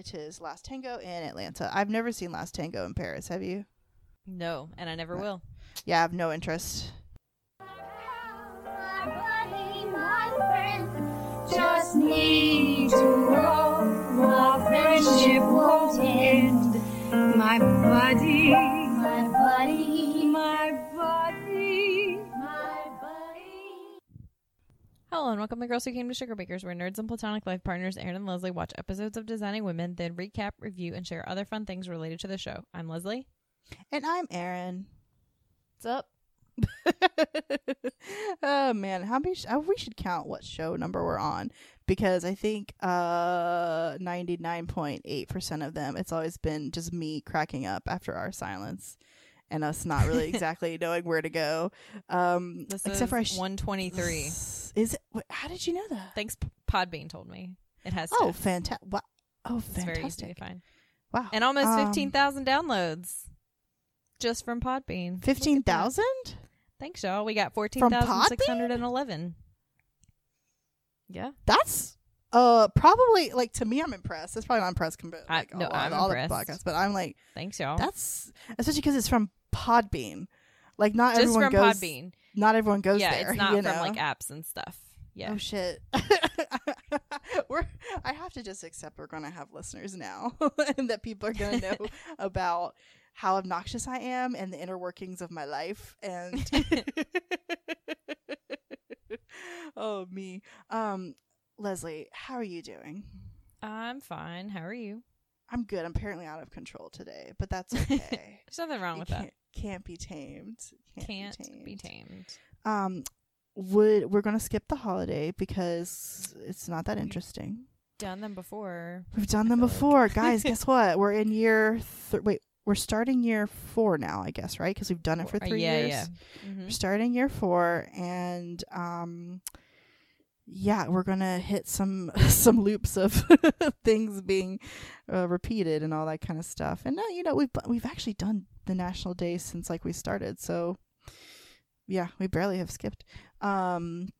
it is Last Tango in Atlanta. I've never seen Last Tango in Paris. Have you? No, and I never Right. will. Yeah, I have no interest. Just need to know our friendship won't end. My buddy, welcome to Girls Who Came to Sugar Bakers, where nerds and platonic life partners Erin and Leslie watch episodes of Designing Women, then recap, review, and share other fun things related to the show. I'm Leslie. And I'm Erin. What's up? oh man, how many? Sh- uh, we should count what show number we're on because I think uh ninety nine point eight percent of them it's always been just me cracking up after our silence and us not really exactly knowing where to go. Um, This except for I sh- 123. Is it? wait, How did you know that? Thanks, Podbean told me. It has Oh, fantastic! Wow. Oh, it's very easy to fantastic! Wow, And almost Um, 15,000 downloads just from Podbean. Fifteen thousand. Thanks, y'all. We got 14,611. Yeah. That's uh probably like to me I'm impressed. That's probably not impressed compared I- no, all, I'm all the podcasts, but I'm like Thanks, y'all. that's especially because it's from Podbean. Like not just everyone from goes. Podbean. Not everyone goes yeah, there. it's not you from know? like apps and stuff. Yeah. Oh shit. we're I have to just accept we're gonna have listeners now and that people are gonna know about how obnoxious I am and the inner workings of my life and Oh me. Um Leslie, how are you doing? I'm fine. How are you? I'm good. I'm apparently out of control today, but that's okay. There's nothing wrong It with that. Can't be tamed. Can't, Can't be tamed. be tamed. Um, would we're gonna skip the holiday because it's not that interesting. Done them before. We've done them before, guys. Guess what? We're in year. Th- wait, we're starting year four now, I guess, right? Because we've done it for Uh, three yeah, years. yeah. Mhm. We're starting year four, and um, yeah, we're gonna hit some some loops of things being uh, repeated and all that kind of stuff. And now, you know, we've we've actually done the national day since like we started, so yeah, we barely have skipped. Um,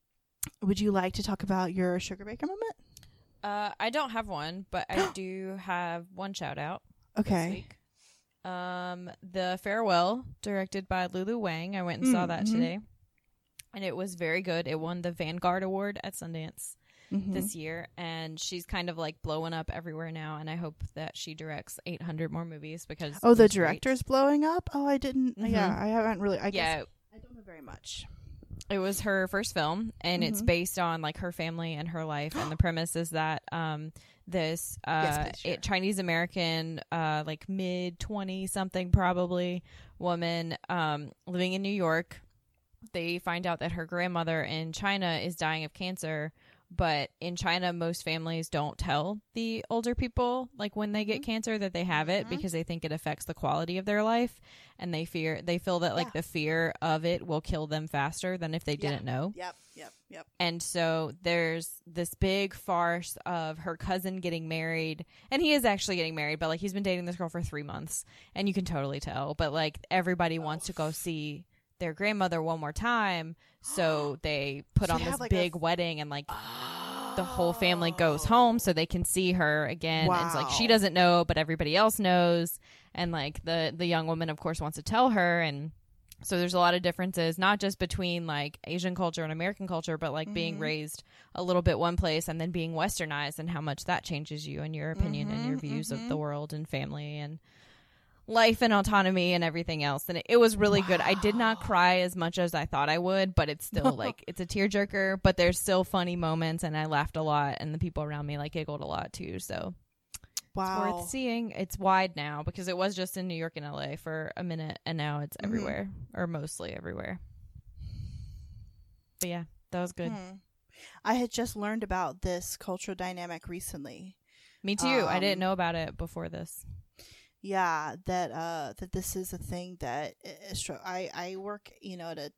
would you like to talk about your sugar baker moment? Uh, I don't have one, but I do have one shout out. Okay. Um, the farewell, directed by Lulu Wang. I went and saw Mm, that mhm. today, and it was very good. It won the Vanguard Award at Sundance Mhm. this year, and she's kind of like blowing up everywhere now. And I hope that she directs 800 more movies because Oh, the was great. director's blowing up. Oh, I didn't. Yeah, Mhm. I haven't really. I guess yeah, I don't know very much. it was her first film and it's Mhm. based on like her family and her life and the premise is that um this uh please share. it, Chinese American uh like mid 20 something probably woman um living in New York they find out that her grandmother in China is dying of cancer but in China most families don't tell the older people like when they get cancer that they have it Mhm. because they think it affects the quality of their life and they fear they feel that like Yeah. the fear of it will kill them faster than if they Yeah. didn't know Yep, yep, yep. and so there's this big farce of her cousin getting married and he is actually getting married but like he's been dating this girl for 3 months and you can totally tell but like everybody wants to go see their grandmother one more time so they put So on they this like, big f- wedding and like the whole family goes home so they can see her again. And it's like she doesn't know but everybody else knows. And like the the young woman of course wants to tell her. And so there's a lot of differences not just between like asian culture and american culture but like being Mhm. raised a little bit one place and then being westernized and how much that changes you and your opinion and your Mhm, views of mhm. the world and family and life and autonomy and everything else and it, it was really good i did not cry as much as i thought i would but it's still like it's a tearjerker but there's still funny moments and i laughed a lot and the people around me like giggled a lot too so it's Wow. worth seeing. It's wide now because it was just in New York and LA for a minute, and now it's Mhm. everywhere or mostly everywhere. But yeah, that was good. Hmm. I had just learned about this cultural dynamic recently. Me too. I Um, didn't know about it before this. Yeah, that uh that this is a thing that I I work, you know, at a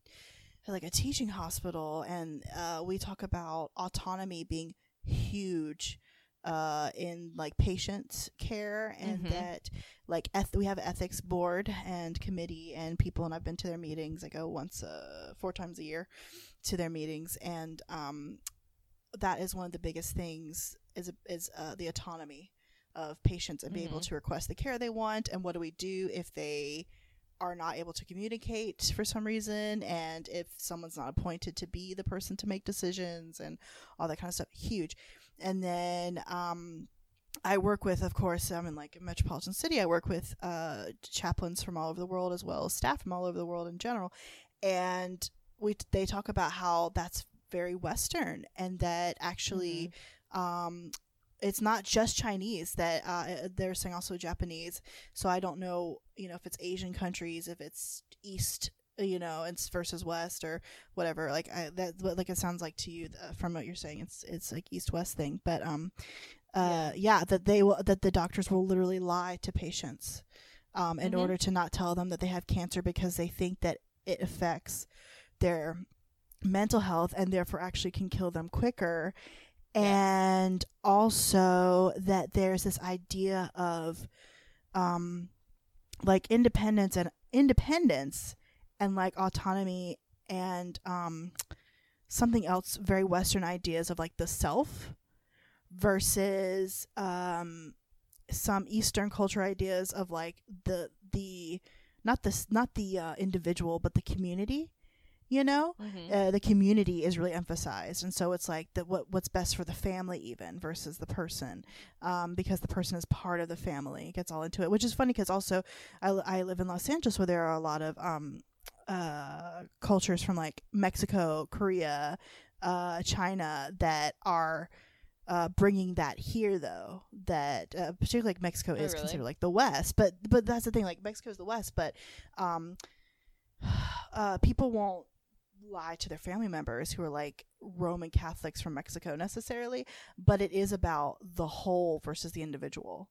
like a teaching hospital and uh we talk about autonomy being huge uh in like patient care and Mhm. that like eth- we have ethics board and committee and people and I've been to their meetings I go once uh four times a year to their meetings and um that is one of the biggest things is is uh the autonomy of patients and be able Mhm. to request the care they want and what do we do if they are not able to communicate for some reason and if someone's not appointed to be the person to make decisions and all that kind of stuff huge and then um I work with, of course, I'm in like a metropolitan city. I work with uh, chaplains from all over the world as well as staff from all over the world in general, and we they talk about how that's very Western and that actually, um, it's not just Chinese. That uh, they're saying also Japanese. So I don't know, you know, if it's Asian countries, if it's East. You know, it's versus West or whatever. Like I, that, like it sounds like to you uh, from what you're saying. It's it's like East West thing, but um, uh, yeah, that they will that the doctors will literally lie to patients um, in Mhm. order to not tell them that they have cancer because they think that it affects their mental health and therefore actually can kill them quicker. And also that there's this idea of um, like independence and independence and like autonomy and um, something else very Western ideas of like the self versus um some eastern culture ideas of like the the not this not the uh, individual but the community you know Mhm. uh, the community is really emphasized and so it's like the, what what's best for the family even versus the person um, because the person is part of the family it gets all into it which is funny because also I, I live in los angeles where there are a lot of um, uh, cultures from like mexico korea uh, china that are uh, bringing that here though that uh, particularly like mexico Oh, is really? considered like the west but but that's the thing like mexico is the west but um uh people won't lie to their family members who are like roman catholics from mexico necessarily but it is about the whole versus the individual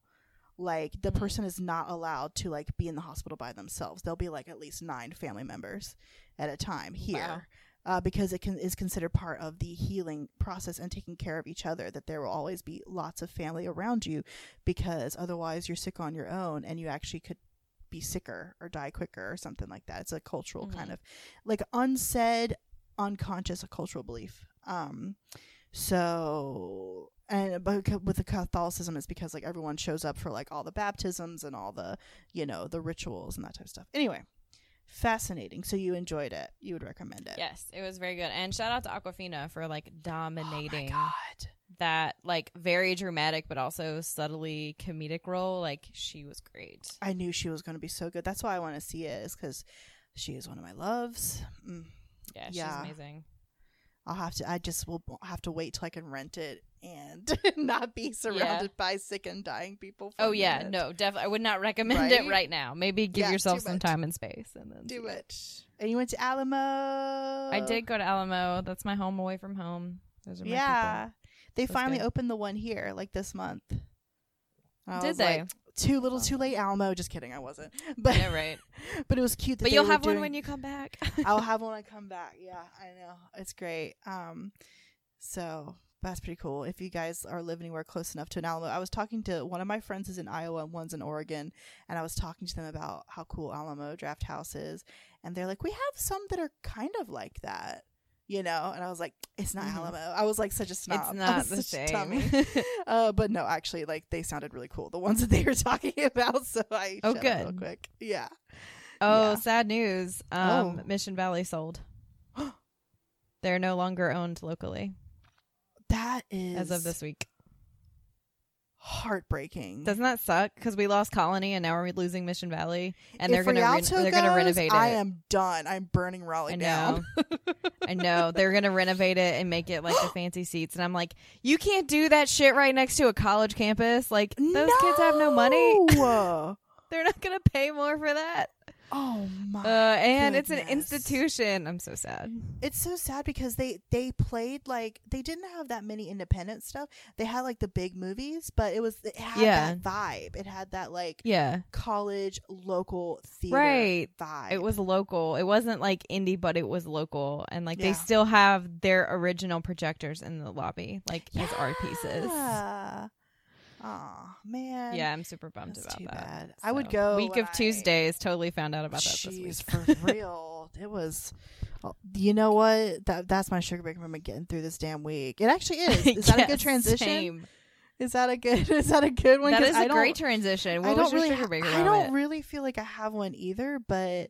like the Mhm. person is not allowed to like be in the hospital by themselves there'll be like at least nine family members at a time here uh, because it can is considered part of the healing process and taking care of each other. That there will always be lots of family around you, because otherwise you're sick on your own and you actually could be sicker or die quicker or something like that. It's a cultural kind Mhm. of like unsaid, unconscious cultural belief. Um, so and but with the Catholicism, it's because like everyone shows up for like all the baptisms and all the you know the rituals and that type of stuff. Anyway, fascinating. So you enjoyed it. You would recommend it. Yes, it was very good. And shout out to Awkwafina for like dominating Oh my god. That like very dramatic but also subtly comedic role. Like she was great. I knew she was going to be so good. That's why I want to see it, is because she is one of my loves. Mm, Yeah, she's amazing. I'll have to. I just will have to wait till I can rent it and not be surrounded by sick and dying people. for Oh yeah, minute. no, definitely. I would not recommend it Right? right now. Maybe give Yeah, yourself some much. time and space and then do see it. And you went to Alamo. I did go to Alamo. That's my home away from home. Those are my Yeah, they That's finally good. opened the one here like this month. I Did was they? like, too little, too late, Alamo. Just kidding, I wasn't. But. Yeah, right. but it was cute. That but they you'll were have one doing- when you come back. I'll have one when I come back. Yeah, I know. It's great. Um, so that's pretty cool. If you guys are living anywhere close enough to an Alamo, I was talking to one of my friends is in Iowa and one's in Oregon, and I was talking to them about how cool Alamo Drafthouse is, and they're like, we have some that are kind of like that. You know, and I was like, "It's not Mhm. Alamo." I was like such a snob. it's not the same. uh, but no, actually, like they sounded really cool. The ones that they were talking about. So I Oh, up real good. quick. Yeah. oh, Yeah. sad news. Um, Oh. Mission Valley sold. They're no longer owned locally That is as of this week. Heartbreaking. Doesn't that suck? Because we lost Colony and now we're losing Mission Valley, and If they're gonna re- they're gonna renovate it. I am done. I'm burning Raleigh I down. I know. They're gonna renovate it and make it like the fancy seats, and I'm like, you can't do that shit right next to a college campus. Like those kids have no money. They're not gonna pay more for that. Oh my! Uh, and it's an institution. I'm so sad. It's so sad because they they played like they didn't have that many independent stuff. They had like the big movies, but it was it had Yeah. that vibe. It had that like Yeah, college local theater Right. vibe. it was local. It wasn't like indie, but it was local, and like Yeah. they still have their original projectors in the lobby, like as art pieces. Aw, man. Yeah, I'm super bummed That's about that. bad. I would go Week of I- Tuesdays. Totally found out about that this week. For real. It was. oh, You know what? That that's my sugar break from getting through this damn week. It actually is. Is that a good transition? same. Is that a good? Is that a good one? That is a great transition. What I was don't your really. sugar ha- I don't really feel like I have one either, but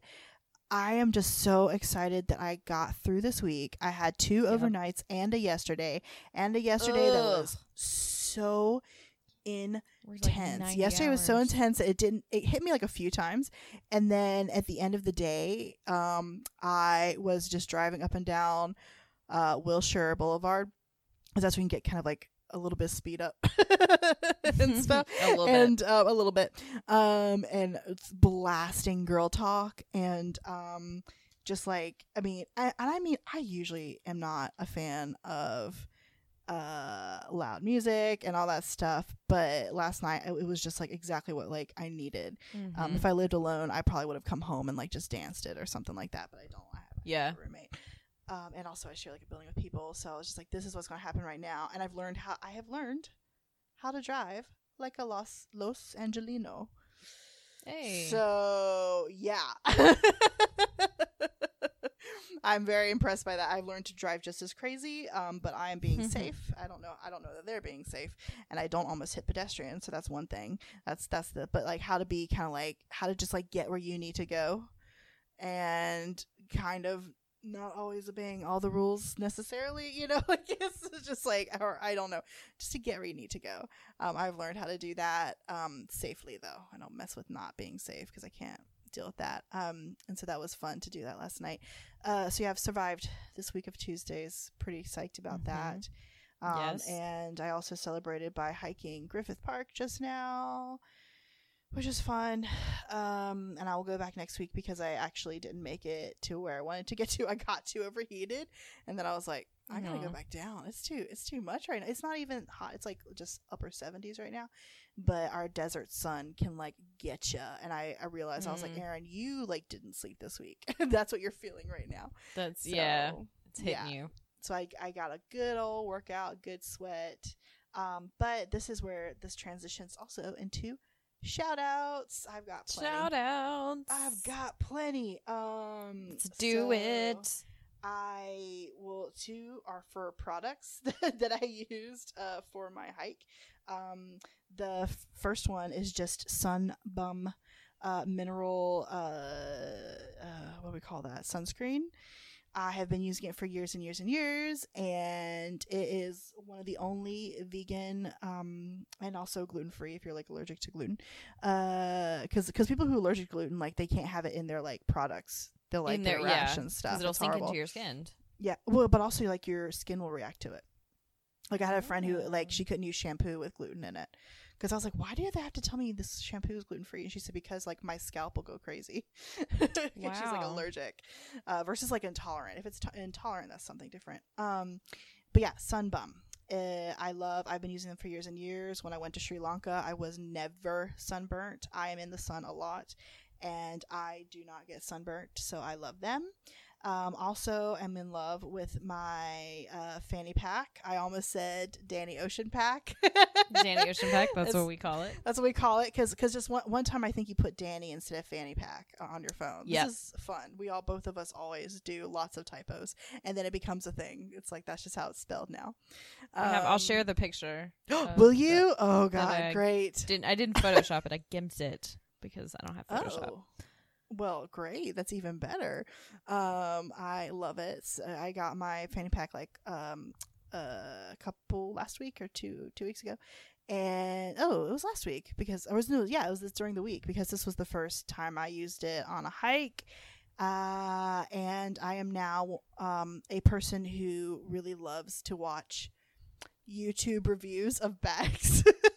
I am just so excited that I got through this week. I had two Yep. overnights and a yesterday, and a yesterday that was so Like intense. 90 Yesterday was so intense that it didn't it hit me like a few times. And then at the end of the day, um I was just driving up and down uh Wilshire Boulevard cuz that's when you can get kind of like a little bit of speed up and stuff A little bit. and uh, a little bit um and it's blasting girl talk and um just like i mean I, and i mean i usually am not a fan of uh loud music and all that stuff but last night it, was just like exactly what like i needed um Mhm. if i lived alone i probably would have come home and like just danced it or something like that but i don't I have, I have Yeah. a roommate um and also i share like a building with people so i was just like this is what's going to happen right now and i've learned how i have learned how to drive like a los los angelino Hey. so yeah. I'm very impressed by that. I've learned to drive just as crazy, um, but I am being safe. I don't know. I don't know that they're being safe, and I don't almost hit pedestrians. So that's one thing. That's that's the. But like how to be kind of like how to just like get where you need to go, and kind of not always obeying all the rules necessarily. You know, like it's just like or I don't know, just to get where you need to go. Um, I've learned how to do that um, safely, though. I don't mess with not being safe because I can't deal with that. Um, and so that was fun to do that last night. Uh, so yeah, I've survived this week of Tuesdays. Pretty psyched about Mhm. that. Um, Yes. And I also celebrated by hiking Griffith Park just now, which is fun. Um, and I will go back next week because I actually didn't make it to where I wanted to get to. I got too overheated, and then I was like, I gotta go back down. It's too it's too much right now. It's not even hot. It's like just upper seventies right now. But our desert sun can like get you. And I I realized I was like. Erin, you like didn't sleep this week. That's what you're feeling right now. That's yeah. It's hitting yeah. you. so I, I got a good old workout, good sweat. Um, but this is where this transitions also into shout outs. I've got plenty. Shout out. I've got plenty. Um, Let's do so it. I will two are for products that, that I used uh, for my hike. Um, the f- first one is just Sun Bum uh, mineral. Uh, uh, what do we call that? Sunscreen. I have been using it for years and years and years, and it is one of the only vegan um, and also gluten free if you're like allergic to gluten. Because because people who are allergic to gluten like they can't have it in their like products. They'll like In their there, yeah, and stuff. Because it'll It's sink horrible. into your skin. Yeah, well, but also like your skin will react to it. Like I had a friend who like Oh. she couldn't use shampoo with gluten in it because I was like, why do they have to tell me this shampoo is gluten free? And she said because like my scalp will go crazy. 'Cause She's like allergic uh, versus like intolerant. If it's t- intolerant, that's something different. Um, but yeah, Sun Bum. Uh, I love. I've been using them for years and years. When I went to Sri Lanka, I was never sunburnt. I am in the sun a lot, and I do not get sunburnt, so I love them. Um, also, I'm in love with my uh, fanny pack. I almost said Danny Ocean pack. Danny Ocean Pack. That's It's- what we call it. That's what we call it, because because just one one time I think you put Danny instead of fanny pack on your phone. Yep. This is fun. We all both of us always do lots of typos, and then it becomes a thing. It's like that's just how it's spelled now. I have, I'll Um, share the picture. Will the- you? Oh God, great. Didn't I didn't Photoshop it. I gimped it because I don't have Photoshop. Oh. Well, great. That's even better. Um, I love it. So I got my fanny pack like um a couple last week or two two weeks ago. And oh, it was last week because I was no, yeah, it was during the week because this was the first time I used it on a hike. Uh, and I am now um a person who really loves to watch YouTube reviews of bags.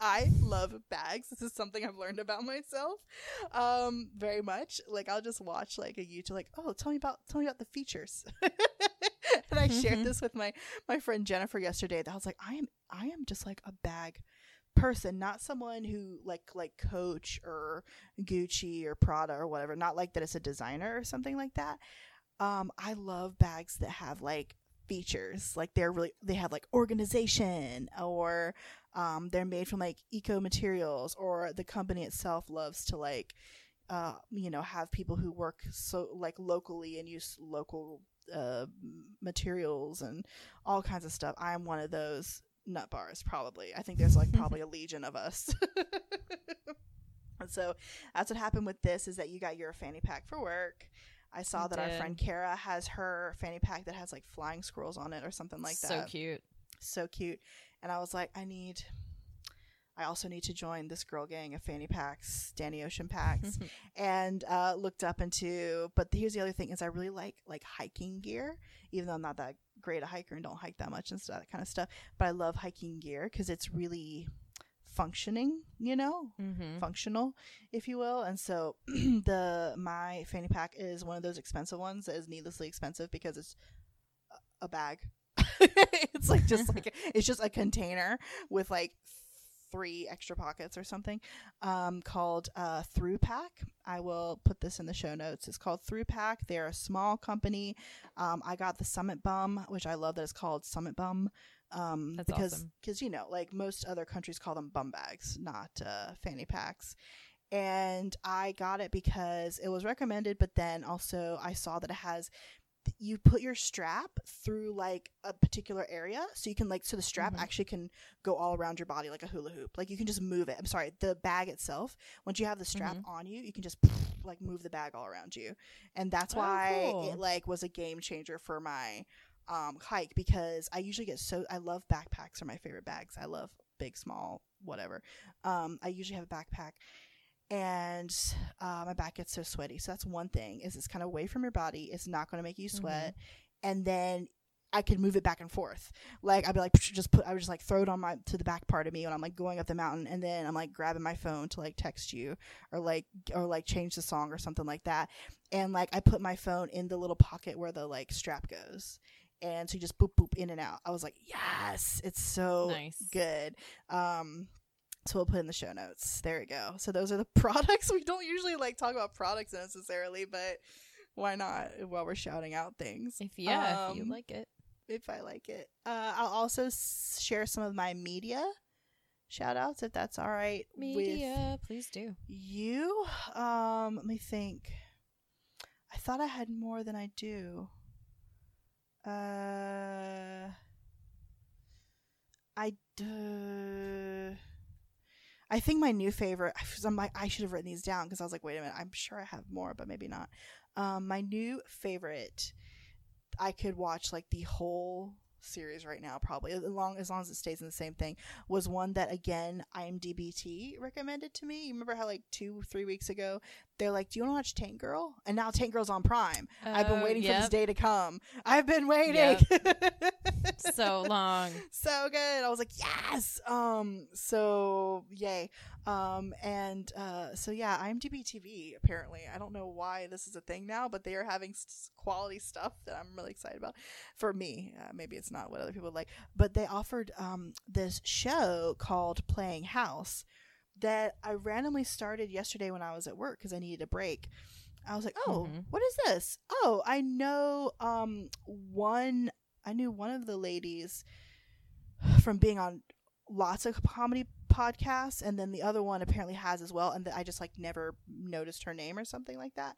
I love bags. This is something I've learned about myself. Um, very much. Like I'll just watch like a YouTube like, oh, tell me about tell me about the features. and I shared this with my my friend Jennifer yesterday. That I was like, I am I am just like a bag person, not someone who like like Coach or Gucci or Prada or whatever. Not like that it's a designer or something like that. Um, I love bags that have like features like they're really they have like organization or um, they're made from like eco materials or the company itself loves to like uh, you know have people who work so like locally and use local uh, materials and all kinds of stuff i'm one of those nut bars. Probably, I think there's like probably a legion of us. and so that's what happened with this: is that you got your fanny pack for work. I saw that our friend Kara has her fanny pack that has like flying squirrels on it or something like so that. So cute. So cute. And I was like, I need. I also need to join this girl gang of fanny packs, Danny Ocean packs, and uh, looked up into. But here's the other thing: is I really like like hiking gear, even though I'm not that great a hiker and don't hike that much and stuff, that kind of stuff. But I love hiking gear because it's really functioning, you know, mm-hmm. functional, if you will. And so the my fanny pack is one of those expensive ones that is needlessly expensive because it's a- a bag. it's like just like it's just a container with like three extra pockets or something um, called uh, Thrupack. I will put this in the show notes. It's called Thrupack. They're a small company. Um, I got the Summit Bum, which I love that it's called Summit Bum. Um, That's because awesome. because you know like most other countries call them bum bags, not uh, fanny packs. And I got it because it was recommended, but then also I saw that it has you put your strap through like a particular area so you can like so the strap Mhm. actually can go all around your body like a hula hoop like you can just move it i'm sorry the bag itself once you have the strap Mhm. on you you can just like move the bag all around you and that's Oh, why cool. it like was a game changer for my um hike because i usually get so i love backpacks are my favorite bags i love big small whatever um i usually have a backpack and uh, my back gets so sweaty. So that's one thing is it's kind of away from your body. It's not going to make you sweat, and then I can move it back and forth. Like I'd be like just put I would just like throw it on my to the back part of me when I'm like going up the mountain, and then I'm like grabbing my phone to like text you or like or like change the song or something like that. And like I put my phone in the little pocket where the like strap goes. And so you just boop boop in and out. I was like, yes, it's so Nice. good. Um, so we'll put in the show notes. There we go. So those are the products. We don't usually like talk about products necessarily, but why not while we're shouting out things? If yeah, if you Um, like it. if I like it. Uh, I'll also s- share some of my media shout outs if that's all right Media, please do. you. Um, let me think. I thought I had more than I do. Uh, I do. I think my new favorite. I'm like, I should have written these down because I was like, wait a minute. I'm sure I have more, but maybe not. Um, my new favorite. I could watch like the whole series right now, probably as long as long as it stays in the same thing. Was one that again IMDb TV recommended to me. You remember how like two, three weeks ago they're like, "Do you want to watch Tank Girl?" And now Tank Girl's on Prime. I've been Oh, waiting for this day to come. I've been waiting. so long. so good. I was like, yes. Um. So yay. Um. And uh. So yeah, IMDb TV. Apparently, I don't know why this is a thing now, but they are having s- quality stuff that I'm really excited about. For me, uh, maybe it's not what other people like, but they offered um this show called Playing House that I randomly started yesterday when I was at work because I needed a break. I was like, "Oh, Mhm. what is this? Oh, I know um one I knew one of the ladies from being on lots of comedy podcasts and then the other one apparently has as well and that I just like never noticed her name or something like that.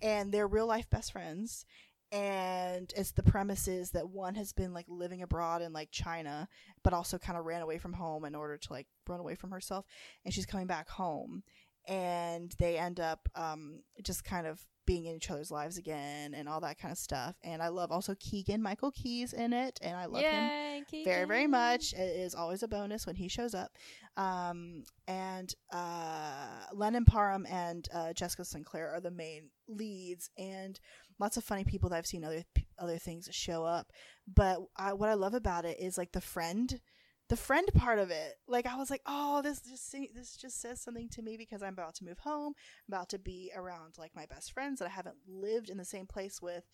And they're real life best friends and it's the premise is that one has been like living abroad in like China but also kind of ran away from home in order to like run away from herself and she's coming back home and they end up um just kind of being in each other's lives again and all that kind of stuff and I love also Keegan-Michael Key's in it and I love him Yay, very very much. It is always a bonus when he shows up. Um and uh lennon parham and uh jessica st. clair are the main leads and lots of funny people that i've seen other other things show up but I, what i love about it is like the friend the friend part of it like i was like oh this just this just says something to me because i'm about to move home about to be around like my best friends that i haven't lived in the same place with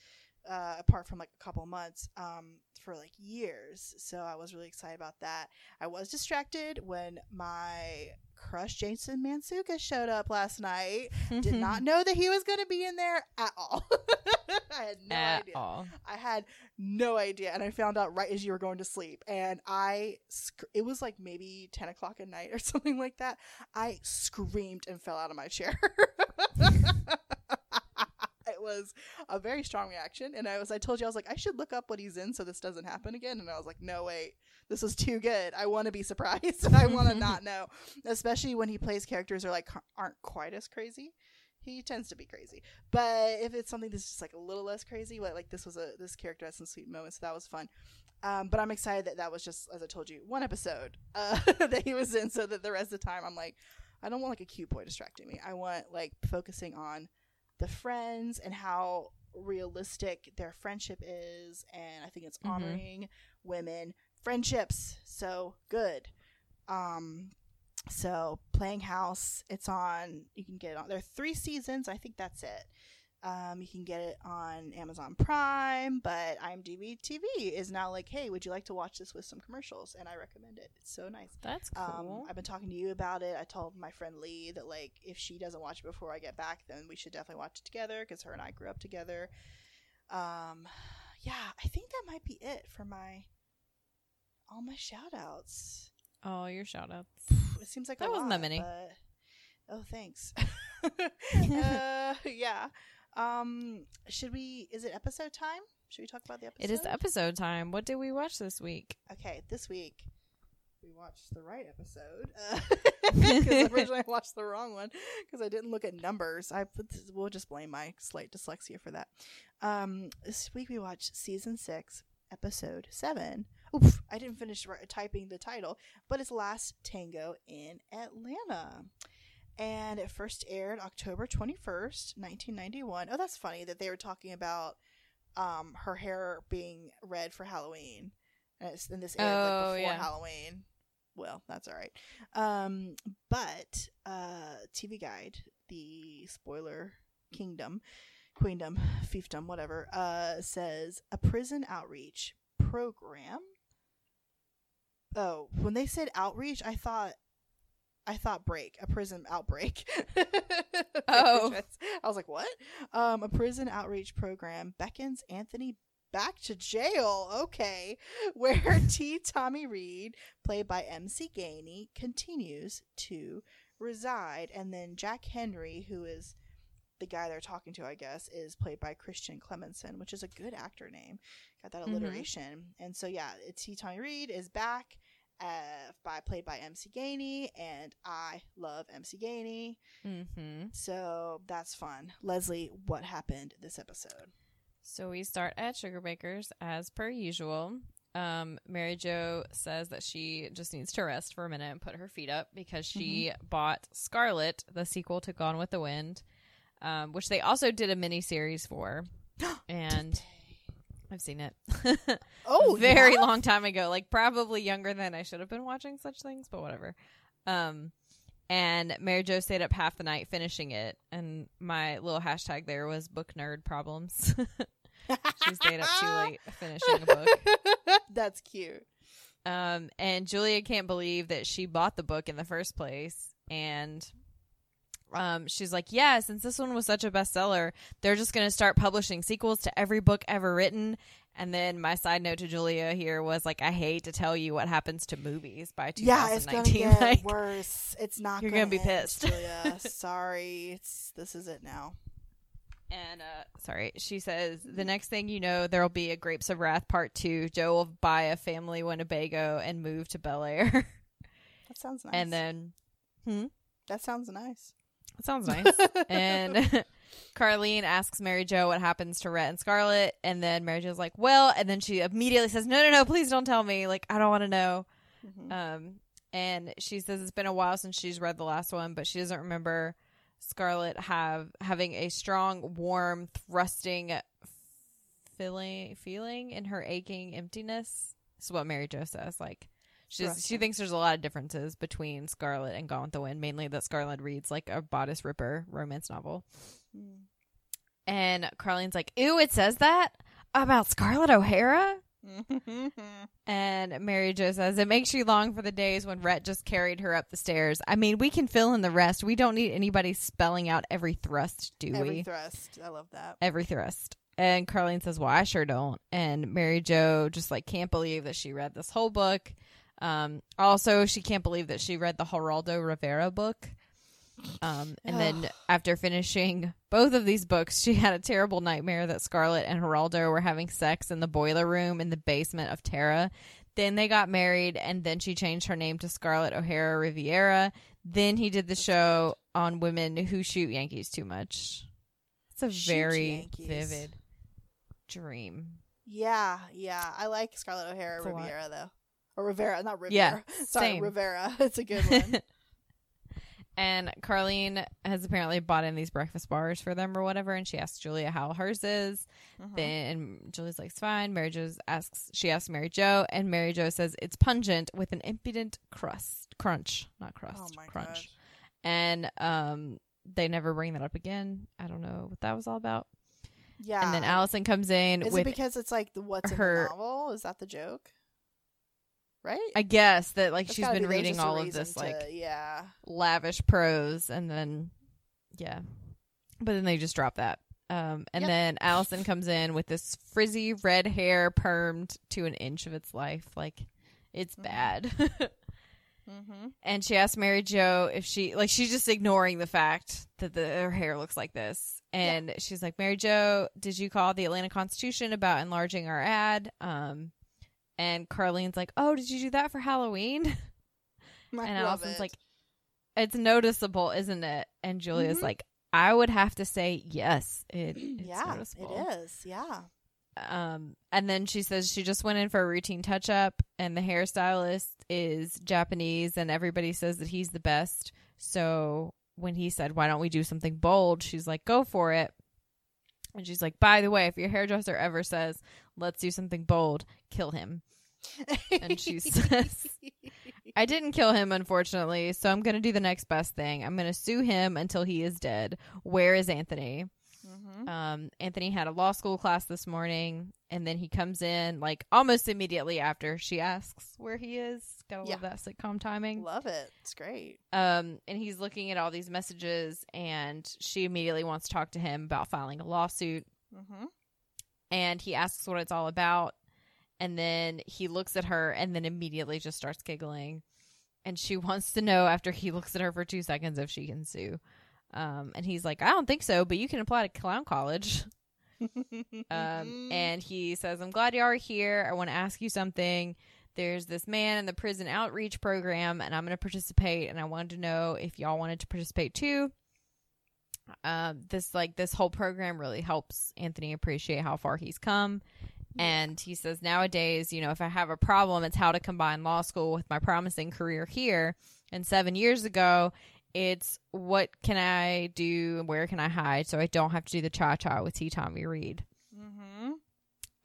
uh, apart from like a couple months um, for like years. So I was really excited about that. I was distracted when my crush Jason Mantzoukas showed up last night. Did not know that he was going to be in there at all. I had no at idea. all. I had no idea, and I found out right as you were going to sleep. And I, sc- it was like maybe ten o'clock at night or something like that. I screamed and fell out of my chair. it was a very strong reaction. And I was, I told you, I was like, I should look up what he's in so this doesn't happen again. And I was like, no, wait, this was too good. I want to be surprised. I want to not know, especially when he plays characters that are like aren't quite as crazy. He tends to be crazy, but if it's something that's just like a little less crazy, like, like this was a this character has some sweet moments, so that was fun. Um, but I'm excited that that was just, as I told you, one episode uh, that he was in, so that the rest of the time I'm like, I don't want like a cute boy distracting me. I want like focusing on the friends and how realistic their friendship is, and I think it's Mhm. honoring women friendships. So good. Um, so playing house, it's on. You can get it on. There are three seasons. I think that's it. Um, you can get it on Amazon Prime, but IMDb TV is now like, hey, would you like to watch this with some commercials? And I recommend it. It's so nice. That's cool. Um, I've been talking to you about it. I told my friend Lee that like if she doesn't watch it before I get back, then we should definitely watch it together because her and I grew up together. Um, yeah, I think that might be it for my all my shout outs. oh, your shout outs. It seems like That a wasn't lot, that many. but- oh, thanks. uh, yeah. Um, should we? Is it episode time? Should we talk about the episode? It is episode time. What did we watch this week? Okay, this week we watched the right episode because originally I watched the wrong one because I didn't look at numbers. I we'll just blame my slight dyslexia for that. Um, this week we watched season six, episode seven. Oof! I didn't finish typing the title, but it's Last Tango in Atlanta. And it first aired October 21st, 1991. Oh, that's funny that they were talking about um, her hair being red for Halloween. And, it's, and this aired Oh, like before yeah. Halloween. Well, that's all right. Um, but uh, TV Guide, the spoiler kingdom, queendom, fiefdom, whatever, uh, says a prison outreach program. Oh, when they said outreach, I thought I thought break, a prison outbreak. Oh. I was like, what? Um, a prison outreach program beckons Anthony back to jail. Okay. Where T. Tommy Reed, played by MC Gainey, continues to reside. And then Jack Henry, who is the guy they're talking to, I guess, is played by Christian Clemenson, which is a good actor name. Got that Mhm. alliteration. And so, yeah, T. Tommy Reed is back. Uh, by played by MC Gainey, and I love MC Gainey. Mm-hmm. So that's fun. Leslie, what happened this episode? So we start at Sugar Baker's as per usual. Um, Mary Jo says that she just needs to rest for a minute and put her feet up because she bought Scarlett, the sequel to Gone with the Wind, um, which they also did a mini series for, and I've seen it. Oh, very yeah? long time ago, like probably younger than I should have been watching such things, but whatever. Um, and Mary Jo stayed up half the night finishing it, and my little hashtag there was book nerd problems. she stayed up too late finishing a book. that's cute. Um, and Julia can't believe that she bought the book in the first place, and um, she's like, "Yeah, since this one was such a bestseller, they're just going to start publishing sequels to every book ever written." And then my side note to Julia here was like, "I hate to tell you what happens to movies by 2019. Yeah, it's gonna 2019." get like, worse. It's not. You're gonna, gonna be end, pissed. Julia. Sorry, it's this is it now. And uh sorry, she says the next thing you know, there'll be a Grapes of Wrath part two. Joe will buy a family Winnebago and move to Bel Air, That sounds nice. and then hmm? that sounds nice. That sounds nice. and Carlene asks Mary Jo what happens to Rhett and Scarlett, and then Mary Jo's like, "Well," and then she immediately says, "No, no, no, please don't tell me. Like, I don't want to know." Mhm. Um, and she says it's been a while since she's read the last one, but she doesn't remember Scarlett have having a strong, warm, thrusting feeling feeling in her aching emptiness. This is what Mary Jo says. Like she she thinks there's a lot of differences between Scarlett and Gone with the Wind, mainly that Scarlett reads like a bodice ripper romance novel. Mm. And Carlene's like, "Ew, it says that about Scarlett O'Hara." And Mary Jo says, It makes you long for the days when Rhett just carried her up the stairs. I mean, we can fill in the rest. We don't need anybody spelling out every thrust, do Every we? thrust. I love that. every thrust. And Carlene says, Well, I sure don't. And Mary Jo just like can't believe that she read this whole book. Um, also, she can't believe that she read the Geraldo Rivera book. Um, and then after finishing both of these books, she had a terrible nightmare that Scarlett and Geraldo were having sex in the boiler room in the basement of Tara. Then they got married, and then she changed her name to Scarlett O'Hara Riviera. Then he did the show on women who shoot Yankees too much. It's a Shoot very Yankees. vivid dream. Yeah, yeah. I like Scarlett O'Hara. Riviera though. Or Rivera, not Yeah, Sorry, same. Rivera. It's a good one. and Carlene has apparently bought in these breakfast bars for them or whatever, and she asks Julia how hers is. Mhm. Then Julie's like, "It's fine." Mary Jo asks, she asks Mary Jo, and Mary Jo says it's pungent with an impudent crust, crunch, not crust, oh crunch. gosh. And um, they never bring that up again. I don't know what that was all about. Yeah. and then Allison comes in Is with, it because it's like the what's in her- the novel? Is that the joke? Right? I guess that like That's she's been be- reading all of this like yeah. lavish prose and then yeah but then they just drop that um and Yep. then allison comes in with this frizzy red hair permed to an inch of its life like it's Mhm. bad Mm-hmm. and she asks mary jo if she like she's just ignoring the fact that the, her hair looks like this and she's like mary jo did you call the atlanta constitution about enlarging our ad um and carlene's like oh did you do that for halloween I and Allison's it. like, it's noticeable, isn't it? And Julia's Mhm. like, I would have to say yes. It, it's yeah, noticeable. it is. Yeah. Um, and then she says she just went in for a routine touch up, and the hairstylist is Japanese, and everybody says that he's the best. So when he said, "Why don't we do something bold?" she's like, "Go for it." And she's like, "By the way, if your hairdresser ever says let's do something bold, kill him." And she says- I didn't kill him, unfortunately, so I'm going to do the next best thing. I'm going to sue him until he is dead. Where is Anthony? Mhm. Um, Anthony had a law school class this morning, and then he comes in like almost immediately after she asks where he is. Gotta love that sitcom timing. Love it. It's great. Um, and he's looking at all these messages, and she immediately wants to talk to him about filing a lawsuit. Mm-hmm. And he asks what it's all about, and then he looks at her, and then immediately just starts giggling. And she wants to know after he looks at her for two seconds if she can sue. Um, and he's like, I don't think so, but you can apply to clown college. Mm-hmm. Um, and he says, I'm glad you are here. I want to ask you something. There's this man in the prison outreach program, and I'm going to participate. And I wanted to know if y'all wanted to participate too. Um, this like this whole program really helps Anthony appreciate how far he's come. And he says nowadays, you know, if I have a problem, it's how to combine law school with my promising career here. And seven years ago, it's what can I do and where can I hide so I don't have to do the cha cha with T. Tommy Reed.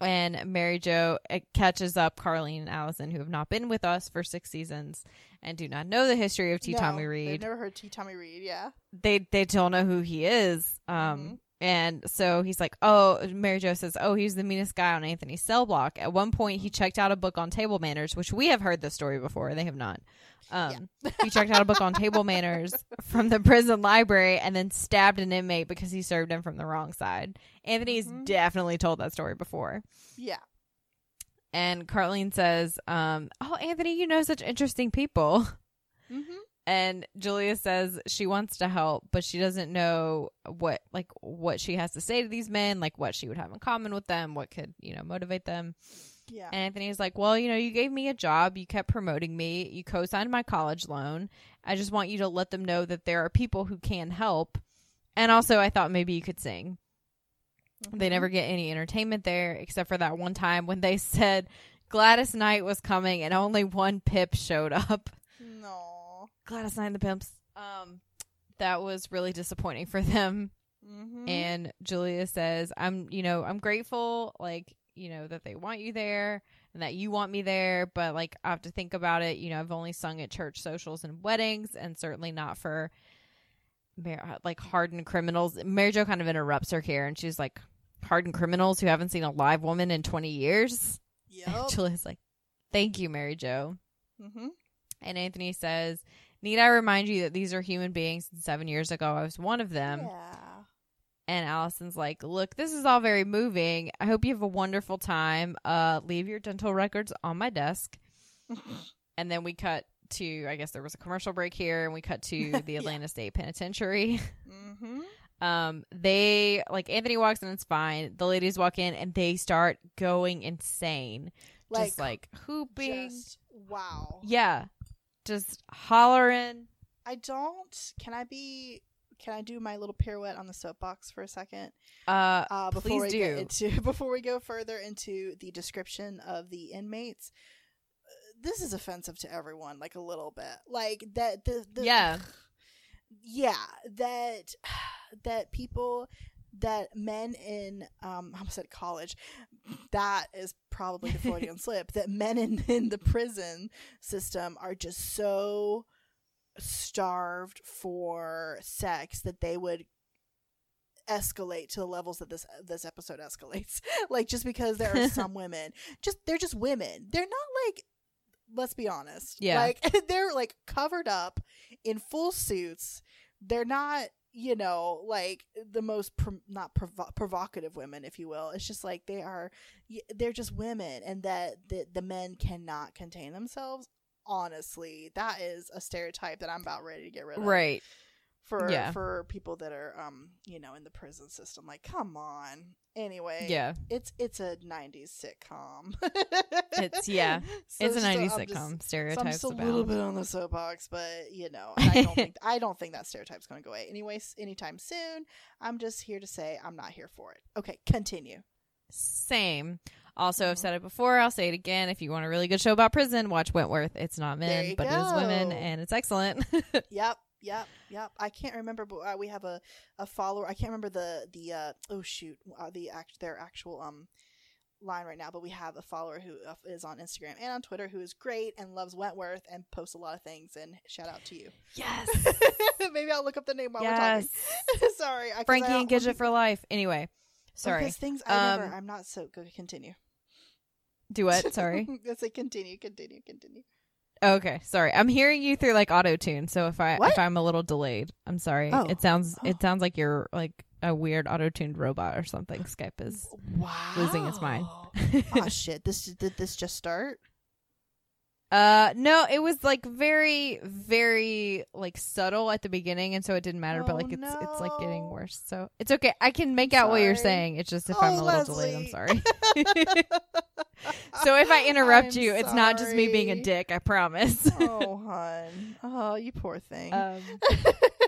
And Mary Jo uh, catches up Carlene and Allison, who have not been with us for six seasons and do not know the history of T. Tommy Reed. They've never heard T. Tommy Reed. Yeah. They they don't know who he is. Um, Mhm. And so he's like, "Oh," Mary Jo says, "Oh, he's the meanest guy on Anthony's cell block." At one point, he checked out a book on table manners, which we have heard this story before. They have not. Um, he checked out a book on table manners from the prison library and then stabbed an inmate because he served him from the wrong side. Anthony's Mhm. definitely told that story before. Yeah. And Carlene says, um, "Oh, Anthony, you know such interesting people." Mm-hmm. And Julia says she wants to help, but she doesn't know what like what she has to say to these men, like what she would have in common with them, what could, you know, motivate them. Yeah. And Anthony is like, "Well, you know, you gave me a job, you kept promoting me, you co-signed my college loan. I just want you to let them know that there are people who can help. And also, I thought maybe you could sing." They Mhm. never get any entertainment there except for that one time when they said Gladys Knight was coming and only one pip showed up. Gladys Knight and the Pimps. Um, that was really disappointing for them. Mm-hmm. And Julia says, "I'm, you know, I'm grateful, like, you know, that they want you there and that you want me there, but like, I have to think about it. You know, I've only sung at church socials and weddings, and certainly not for." Like hardened criminals. Mary Jo kind of interrupts her here, and she's like, "Hardened criminals who haven't seen a live woman in twenty years." And Yep. Julia's like, "Thank you, Mary Jo." mm-hmm. And Anthony says, Need I remind you that these are human beings and seven years ago I was one of them? yeah. And Allison's like, Look, this is all very moving. I hope you have a wonderful time. Uh leave your dental records on my desk. and then we cut to I guess there was a commercial break here and we cut to the Atlanta State Penitentiary. Mm-hmm. Um they like Anthony walks in it's fine. The ladies walk in and they start going insane. Like, just like hooping. just wow. yeah. Just hollering. I don't. Can I be? Can I do my little pirouette on the soapbox for a second? Uh Uh, before Please we do. get into before we go further into the description of the inmates, this is offensive to everyone, like a little bit, like that. The, the Yeah. yeah, that that people that men in um I almost said college that is probably the Freudian slip that men in in the prison system are just so starved for sex that they would escalate to the levels that this this episode escalates. Like just because there are some women just they're just women. They're not like let's be honest. Yeah. like they're like covered up in full suits. They're not you know like the most pro- not provo- provocative women if you will. It's just like they are, they're just women and that the, the men cannot contain themselves. Honestly that is a stereotype that i'm about ready to get rid of. Right. for Yeah. for people that are um you know in the prison system. Like come on anyway Yeah. it's it's a 90s sitcom It's yeah. So it's a 90s I'm just- sitcom so I'm stereotypes just a little bit on the soapbox, but you know, I don't think I don't think that stereotype's going to go away. Anyways, anytime soon. I'm just here to say I'm not here for it. Okay, continue. Same. Also, I've Mhm. said it before. I'll say it again. If you want a really good show about prison, watch Wentworth. It's not men, but it is women, and it's excellent. Yep, yep, yep. I can't remember, but uh, we have a, a follower. I can't remember the the uh, oh shoot uh, the act their actual um line right now, but we have a follower who uh, on Instagram and on Twitter who is great and loves Wentworth and posts a lot of things. And shout out to you. yes. Maybe I'll look up the name while yes. we're talking. Sorry, I, Frankie I and Gidget for life. Anyway, sorry. Because things I never. Um, I'm not so good. Continue. Do what? Sorry. Let's say continue, continue, continue. Okay, sorry. I'm hearing you through like auto tune, so if I What? if I'm a little delayed, I'm sorry. Oh. It sounds Oh. it sounds like you're like a weird auto tuned robot or something. Skype is. Wow. losing its mind. oh shit! This did this just start? Uh no, it was like very very like subtle at the beginning and so it didn't matter but Oh, like it's it's like getting worse. So it's okay. I can make out what you're saying. It's just if I'm Oh, a little delayed, I'm sorry. so if I interrupt I'm you, it's not just me being a dick, I promise. oh, hun. Oh, you poor thing. um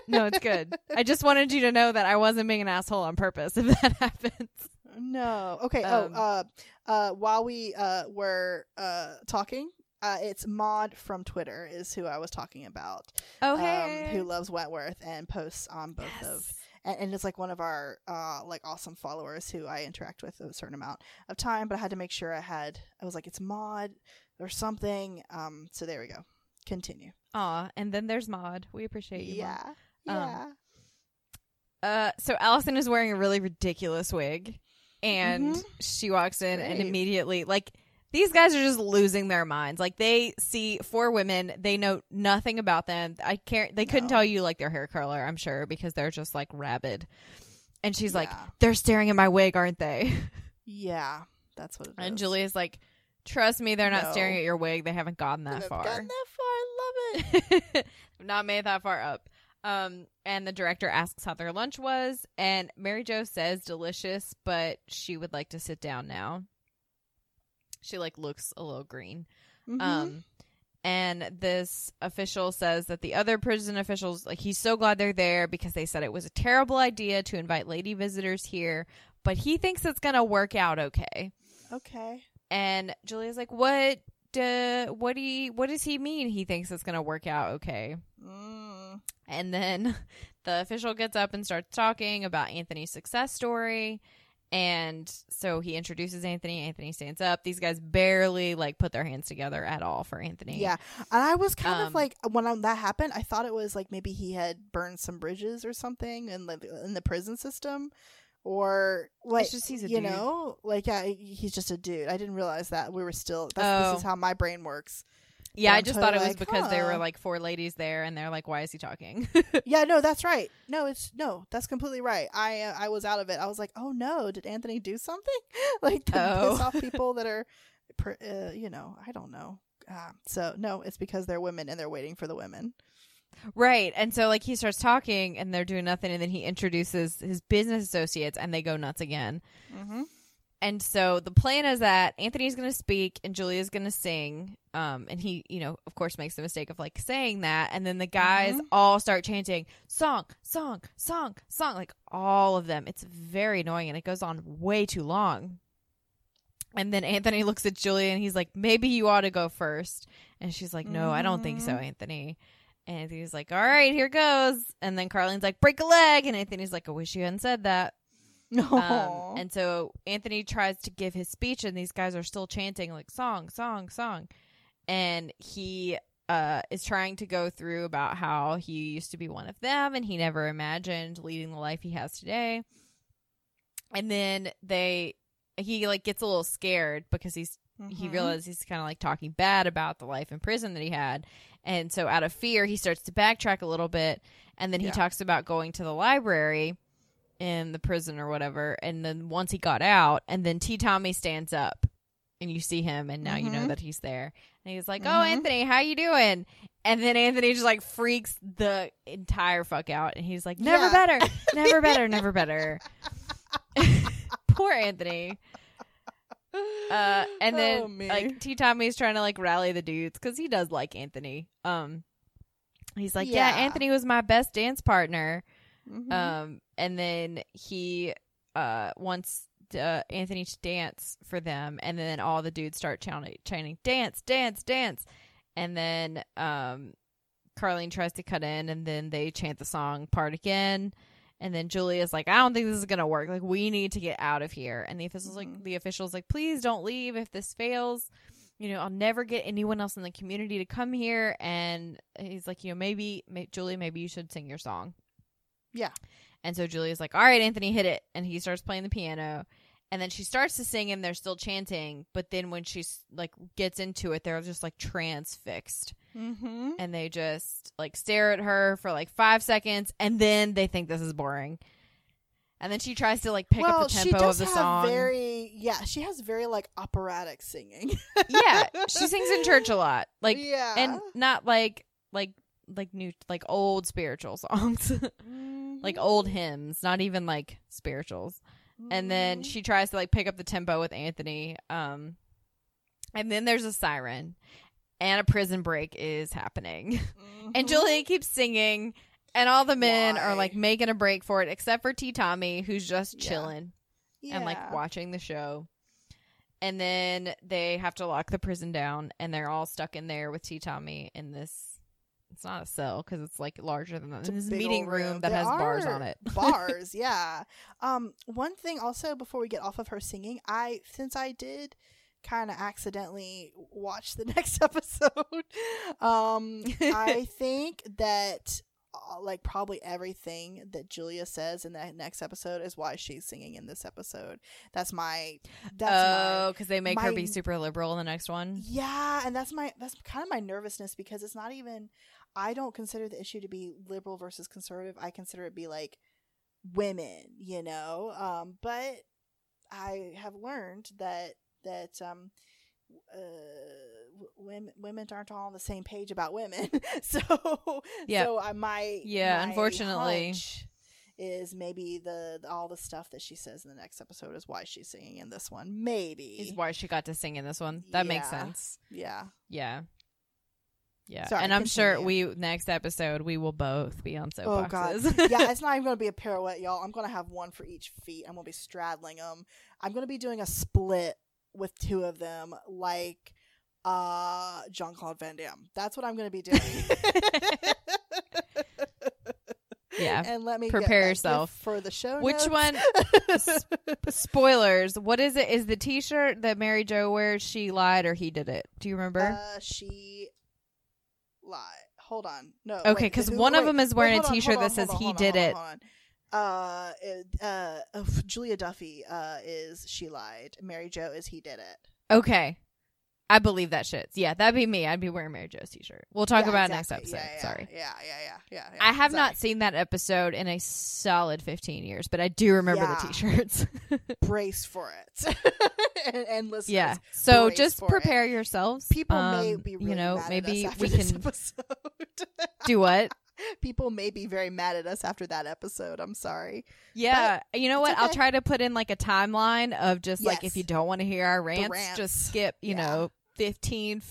no, it's good. I just wanted you to know that I wasn't being an asshole on purpose if that happens. no. Okay. um, oh, uh, uh, while we uh were uh talking, uh, it's Maud from Twitter is who I was talking about. Oh Um, who loves Wentworth and posts on both of and, and it's like one of our uh like awesome followers who I interact with a certain amount of time, but I had to make sure I had I was like it's mod or something. Um so there we go. Continue. Aw, and then there's Maud. We appreciate you. Maud. Yeah. Um, Yeah. Uh, so Allison is wearing a really ridiculous wig, and Mhm. she walks in and immediately, like, these guys are just losing their minds. Like, they see four women, they know nothing about them. I can't. They couldn't No. tell you like their hair color. I'm sure because they're just like rabid. And she's like, "They're staring at my wig, aren't they?" Yeah. That's what it is. And Julia's like, "Trust me, they're not No. staring at your wig. They haven't gotten that I've far." gotten that far. I love it. not made that far up. Um, and the director asks how their lunch was, and Mary Jo says delicious, but she would like to sit down now. She like looks a little green. Mhm. Um, and this official says that the other prison officials, like, he's so glad they're there because they said it was a terrible idea to invite lady visitors here, but he thinks it's gonna work out okay. okay. And Julia's like, "What? Uh, what do you? What does he mean? He thinks it's gonna work out okay?" Mm. And then the official gets up and starts talking about Anthony's success story. And so he introduces Anthony. Anthony stands up. These guys barely like put their hands together at all for Anthony. Yeah, and I was kind Um, of like when I, that happened, I thought it was like maybe he had burned some bridges or something in the in the prison system, or like just he's a you dude. know, like yeah, he's just a dude. I didn't realize that we were still. That's, Oh. This is how my brain works. Yeah, I just thought it was like, because there were like four ladies there, and they're like, "Why is he talking?" yeah, no, that's right. No, it's no, that's completely right. I uh, I was out of it. I was like, oh no, did Anthony do something like to Oh. piss off people that are, uh, you know, I don't know. Uh, so no, it's because they're women and they're waiting for the women. Right. And so like he starts talking and they're doing nothing and then he introduces his business associates and they go nuts again. Mm-hmm. And so the plan is that Anthony's going to speak and Julia's going to sing. Um, and he, you know, of course, makes the mistake of like saying that. And then the guys Mhm. all start chanting song, song, song, song, like all of them. It's very annoying and it goes on way too long. And then Anthony looks at Julia and he's like, maybe you ought to go first. And she's like, no, I don't think so, Mhm. Anthony. And Anthony's like, all right, here goes. And then Carlene's like, break a leg. And Anthony's like, I wish you hadn't said that. Um, and so Anthony tries to give his speech, and these guys are still chanting like song, song, song, and he uh, is trying to go through about how he used to be one of them, and he never imagined leading the life he has today. And then they, he like gets a little scared because he's he Mhm. realizes he's kind of like talking bad about the life in prison that he had. And so out of fear, he starts to backtrack a little bit. And then he Yeah. talks about going to the library in the prison or whatever. And then once he got out, and then T. Tommy stands up and you see him and now you know Mhm. that he's there. And he's like, Oh, Mhm. Anthony, how you doing? And then Anthony just like freaks the entire fuck out. And he's like, Never Yeah. better, never better, never better. Poor Anthony. Uh, and then Oh, like T Tommy's trying to like rally the dudes because he does like Anthony. Um, he's like, yeah. Yeah. Anthony was my best dance partner. Mhm. Um, and then he uh wants uh, Anthony to dance for them, and then all the dudes start chanting, chanting "dance, dance, dance," and then um, Carlene tries to cut in, and then they chant the song part again. And then Julia's like, I don't think this is gonna work. Like, we need to get out of here. And the officials like, Mhm. the officials like, please don't leave if this fails. You know, I'll never get anyone else in the community to come here. And he's like, you know, maybe, may- Julia, maybe you should sing your song. Yeah. And so Julia's like, all right, Anthony, hit it. And he starts playing the piano. And then she starts to sing and they're still chanting. But then when she's like gets into it, they're just like transfixed. Mhm. And they just like stare at her for like five seconds. And then they think this is boring. And then she tries to like pick well, up the she tempo does of the have song. very yeah. She has very like operatic singing. yeah. She sings in church a lot. Like, yeah, and not like, like, like new, like old spiritual songs. like old hymns, not even like spirituals. and then Mhm. she tries to like pick up the tempo with Anthony. Um, and then there's a siren, and a prison break is happening, and Mhm. Julia keeps singing, and all the men are like making a break for it, except for T. Tommy, who's just Yeah. chilling and like watching the show. And then they have to lock the prison down, and they're all stuck in there with T. Tommy in this. It's not a cell because it's like larger than that. It's a meeting old room that There has bars on it. bars, yeah. Um, one thing also before we get off of her singing, I since I did kind of accidentally watch the next episode, um, I think that uh, like probably everything that Julia says in that next episode is why she's singing in this episode. That's my that's my oh, because they make her be super liberal in the next one. yeah, and that's my that's kind of my nervousness because it's not even I don't consider the issue to be liberal versus conservative. I consider it be like women, you know. Um but I have learned that that um uh women women aren't all on the same page about women. so Yep. so I might Yeah, my unfortunately. is maybe the, the all the stuff that she says in the next episode is why she's singing in this one. Maybe. Is why she got to sing in this one. That makes sense. yeah. Yeah. Yeah. Sorry, and I'm sure we next episode we will both be on Oh god. soapboxes. yeah, it's not even going to be a pirouette, y'all. I'm going to have one for each feet. I'm going to be straddling them. I'm going to be doing a split with two of them like uh Jean-Claude Van Damme. That's what I'm going to be doing. Yeah. And let me Prepare get yourself. for the show. Which notes. one? Spoilers. What is it? Is the T-shirt that Mary Jo wears? She lied or he did it? Do you remember? Uh, she lied. Hold on. No. Okay, because one of them is wait, wearing a hold on, t-shirt hold that says on, he on, did on, it. Uh, uh, Julia Duffy uh, is she lied. Mary Jo is he did it. okay. I believe that shit. Yeah, that'd be me. I'd be wearing Mary Jo's t-shirt. We'll talk Yeah, about exactly. it next episode. Yeah, yeah, Sorry. Yeah, yeah, yeah, yeah. I have Sorry. not seen that episode in a solid 15 years, but I do remember the t-shirts. brace for it, and, and listeners. yeah. So just prepare yourselves. People may Um, be really you know, maybe at us after we can do what? People may be very mad at us after that episode. I'm sorry. Yeah, you know what? I'll try to put in like a timeline of just like if you don't want to hear our rants, rants. just skip, you Yeah. know, 15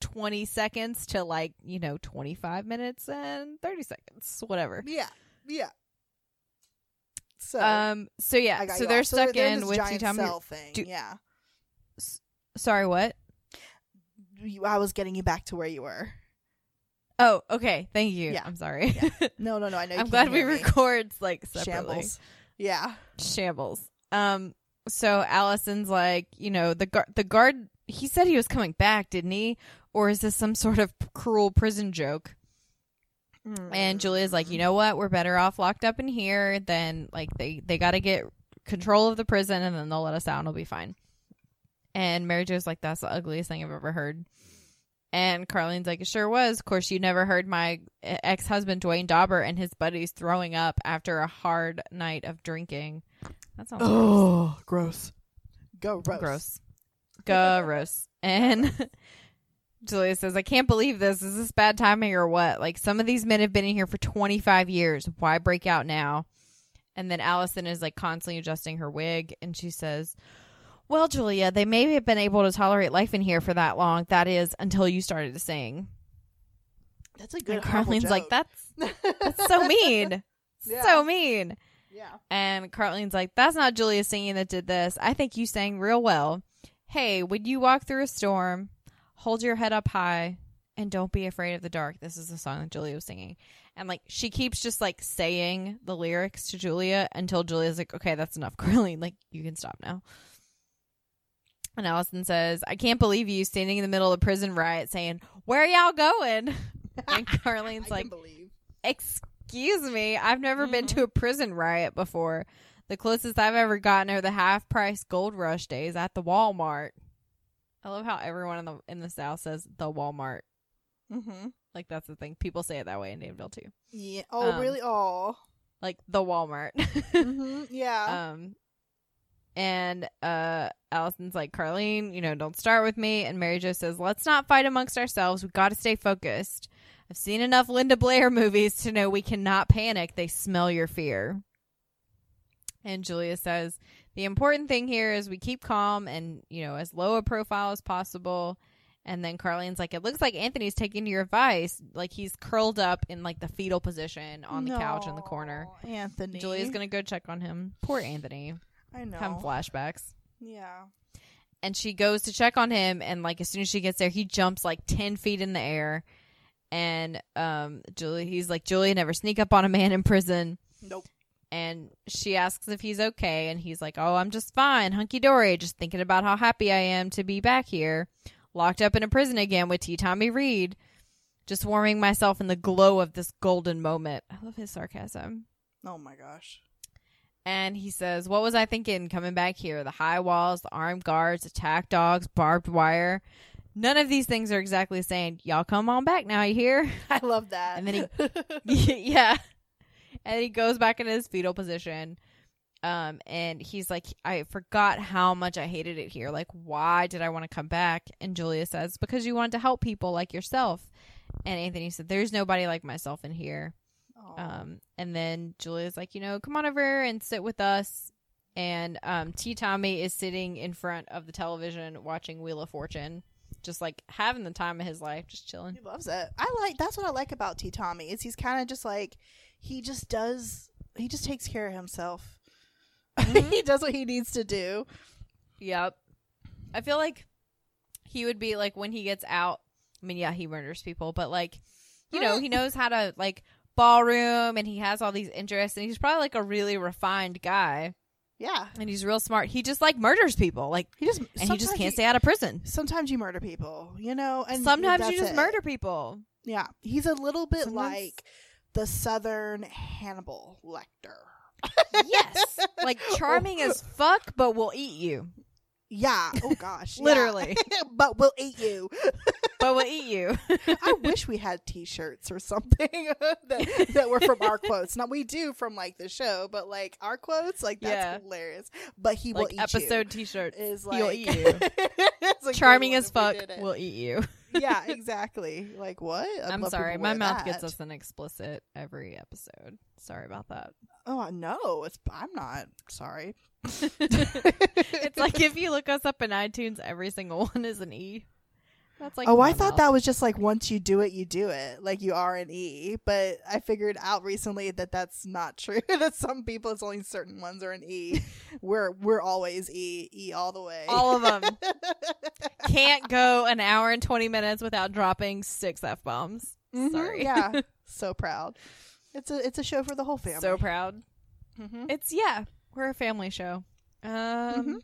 20 seconds to like, you know, 25 minutes and 30 seconds, whatever. Yeah, yeah. So Um so yeah, so they're off. So stuck they're in with giant cell thing. do- yeah, Sorry, what? I was getting you back to where you were. Oh, okay. Thank you. Yeah. I'm sorry. Yeah. No, no, no. I know. I'm glad we record like separately. shambles. Yeah. Shambles. Um. So Allison's like, you know, the guard. The guard. He said he was coming back, didn't he? Or is this some sort of cruel prison joke? And Julia's like, you know what? We're better off locked up in here than like they they got to get control of the prison and then they'll let us out and it'll be fine. And Mary Jo's like, that's the ugliest thing I've ever heard. And Carlene's like, it sure was. Of course, you never heard my ex husband Dwayne Dobber and his buddies throwing up after a hard night of drinking. That sounds gross. Oh, gross. Go roast. gross. Gross. And Julia says, I can't believe this. Is this bad timing or what? Like, some of these men have been in here for 25 years. Why break out now? And then Allison is like constantly adjusting her wig. And she says, Well, Julia, they may have been able to tolerate life in here for that long. That is, until you started to sing. That's a good. And Carlene's like. That's, that's so mean. Yeah. So mean. Yeah. And Carlene's like, that's not Julia singing that did this. I think you sang real well. Hey, when you walk through a storm, hold your head up high and don't be afraid of the dark. This is the song that Julia was singing. And like, she keeps just like saying the lyrics to Julia until Julia's like, okay, that's enough, Carlene. Like, you can stop now. And Allison says, I can't believe you standing in the middle of the prison riot saying, where y'all going? And Carlene's like, believe. excuse me i've never been Mm-hmm. to a prison riot before the closest i've ever gotten are the half price gold rush days at the walmart i love how everyone in the in the south says the walmart Mm-hmm. like that's the thing people say it that way in danville too Yeah. Oh, Um, really? Oh. like the walmart hmm Yeah. um and uh allison's like carlene you know don't start with me. And mary jo says let's not fight amongst ourselves. We've got to stay focused. I've seen enough linda blair movies to know we cannot panic. They smell your fear. And julia says the important thing here is we keep calm and you know as low a profile as possible. And then carlene's like it looks like anthony's taking your advice. Like he's curled up in like the fetal position on the couch in the corner. Anthony. Julia's gonna go check on him. Poor Anthony. I know. Having flashbacks. Yeah. And she goes to check on him and like as soon as she gets there, he jumps like ten feet in the air. And um Julie he's like, Julia, never sneak up on a man in prison. Nope. And she asks if he's okay, and he's like, Oh, I'm just fine, hunky dory, just thinking about how happy I am to be back here. Locked up in a prison again with T. Tommy Reed. Just warming myself in the glow of this golden moment. I love his sarcasm. Oh my gosh. And he says, What was I thinking coming back here? The high walls, the armed guards, attack dogs, barbed wire. None of these things are exactly saying, Y'all come on back now, you hear? I love that. And then he, yeah. And he goes back in his fetal position. Um, and he's like, I forgot how much I hated it here. Like, why did I want to come back? And Julia says, Because you wanted to help people like yourself. And Anthony said, There's nobody like myself in here. Um, and then Julia's like, you know, come on over and sit with us. And um, T. Tommy is sitting in front of the television watching Wheel of Fortune, just like having the time of his life, just chilling. He loves it. I like that's what I like about T Tommy is he's kind of just like he just does he just takes care of himself. Mm-hmm. he does what he needs to do. Yep. I feel like he would be like when he gets out. I mean, yeah, he murders people, but like, you know, he knows how to like ballroom and he has all these interests and he's probably like a really refined guy Yeah. and he's real smart. He just like murders people, like, He just and he just can't you- stay out of prison. Sometimes you murder people, you know, and Sometimes you just it. murder people. Yeah, he's a little bit Sometimes- like the Southern Hannibal Lecter. Yes. like charming as fuck, but will eat you. Yeah. Oh gosh. Literally. but we'll eat you. but we'll eat you. I wish we had T-shirts or something that that were from our quotes. Not we do from like the show, but like our quotes, like that's Yeah. hilarious. But he will like eat episode t-shirt. you. Is like He'll eat you. It's a Charming as if We'll eat you. Yeah, exactly. Like what? I'd I'm sorry. My mouth gets us an explicit every episode. Sorry about that. Oh no, it's I'm not sorry. it's like if you look us up in iTunes, every single one is an E. That's like oh, I thought that was just like once you do it, you do it. Like you are an E. But I figured out recently that that's not true. that some people, it's only certain ones are an E. we're we're always E, E all the way. all of them can't go an hour and 20 minutes without dropping six F bombs. Mhm, Sorry. yeah, so proud. It's a it's a show for the whole family. So proud. Mhm. It's, yeah, we're a family show. Um, Mm-hmm.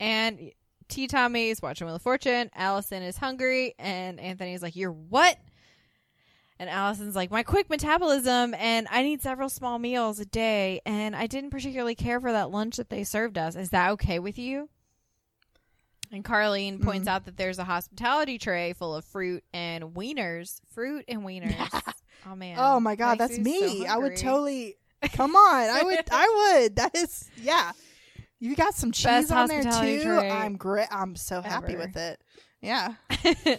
And T. Tommy is watching Wheel of Fortune. Allison is hungry. And Anthony's like, You're what? And Allison's like, My quick metabolism, and I need several small meals a day. And I didn't particularly care for that lunch that they served us. Is that okay with you? And Carlene points Mhm. out that there's a hospitality tray full of fruit and wieners. Fruit and wieners. oh, man. Oh my god, Makes that's me so. I would totally Come on. I would I would. That is yeah. You got some cheese Best on there hospitality too. tray I'm great. I'm so happy ever. with it. Yeah.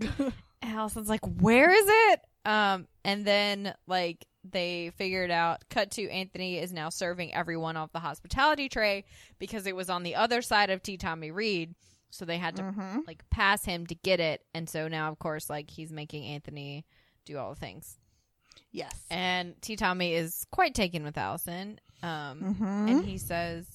Allison's like, "Where is it?" Um, and then like they figured out. Cut to Anthony is now serving everyone off the hospitality tray because it was on the other side of T. Tommy Reed, so they had to Mhm. like pass him to get it. And so now, of course, like he's making Anthony do all the things. Yes. And T. Tommy is quite taken with Allison. Um, Mhm. and he says.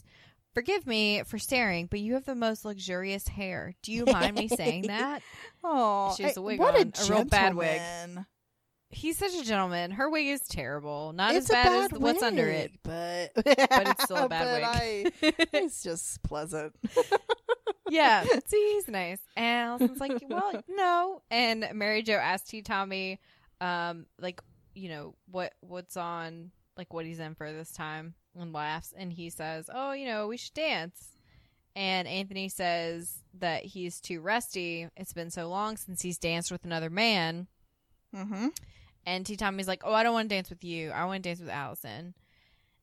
Forgive me for staring, but you have the most luxurious hair. Do you mind me saying that? Oh, She has a wig what on, a real bad wig. He's such a gentleman. Her wig is terrible. Not it's as bad, bad as what's under it. but But it's still a bad wig. I, it's just pleasant. yeah. See, he's nice. And Allison's like, well, no. And Mary Jo asked T. Tommy, um, like, you know, what what's on, like, what he's in for this time, and laughs. And he says, oh, you know, we should dance. And Anthony says that he's too rusty. It's been so long since he's danced with another man. Mm-hmm. And T. Tommy's like, "Oh, I don't want to dance with you. I want to dance with Allison."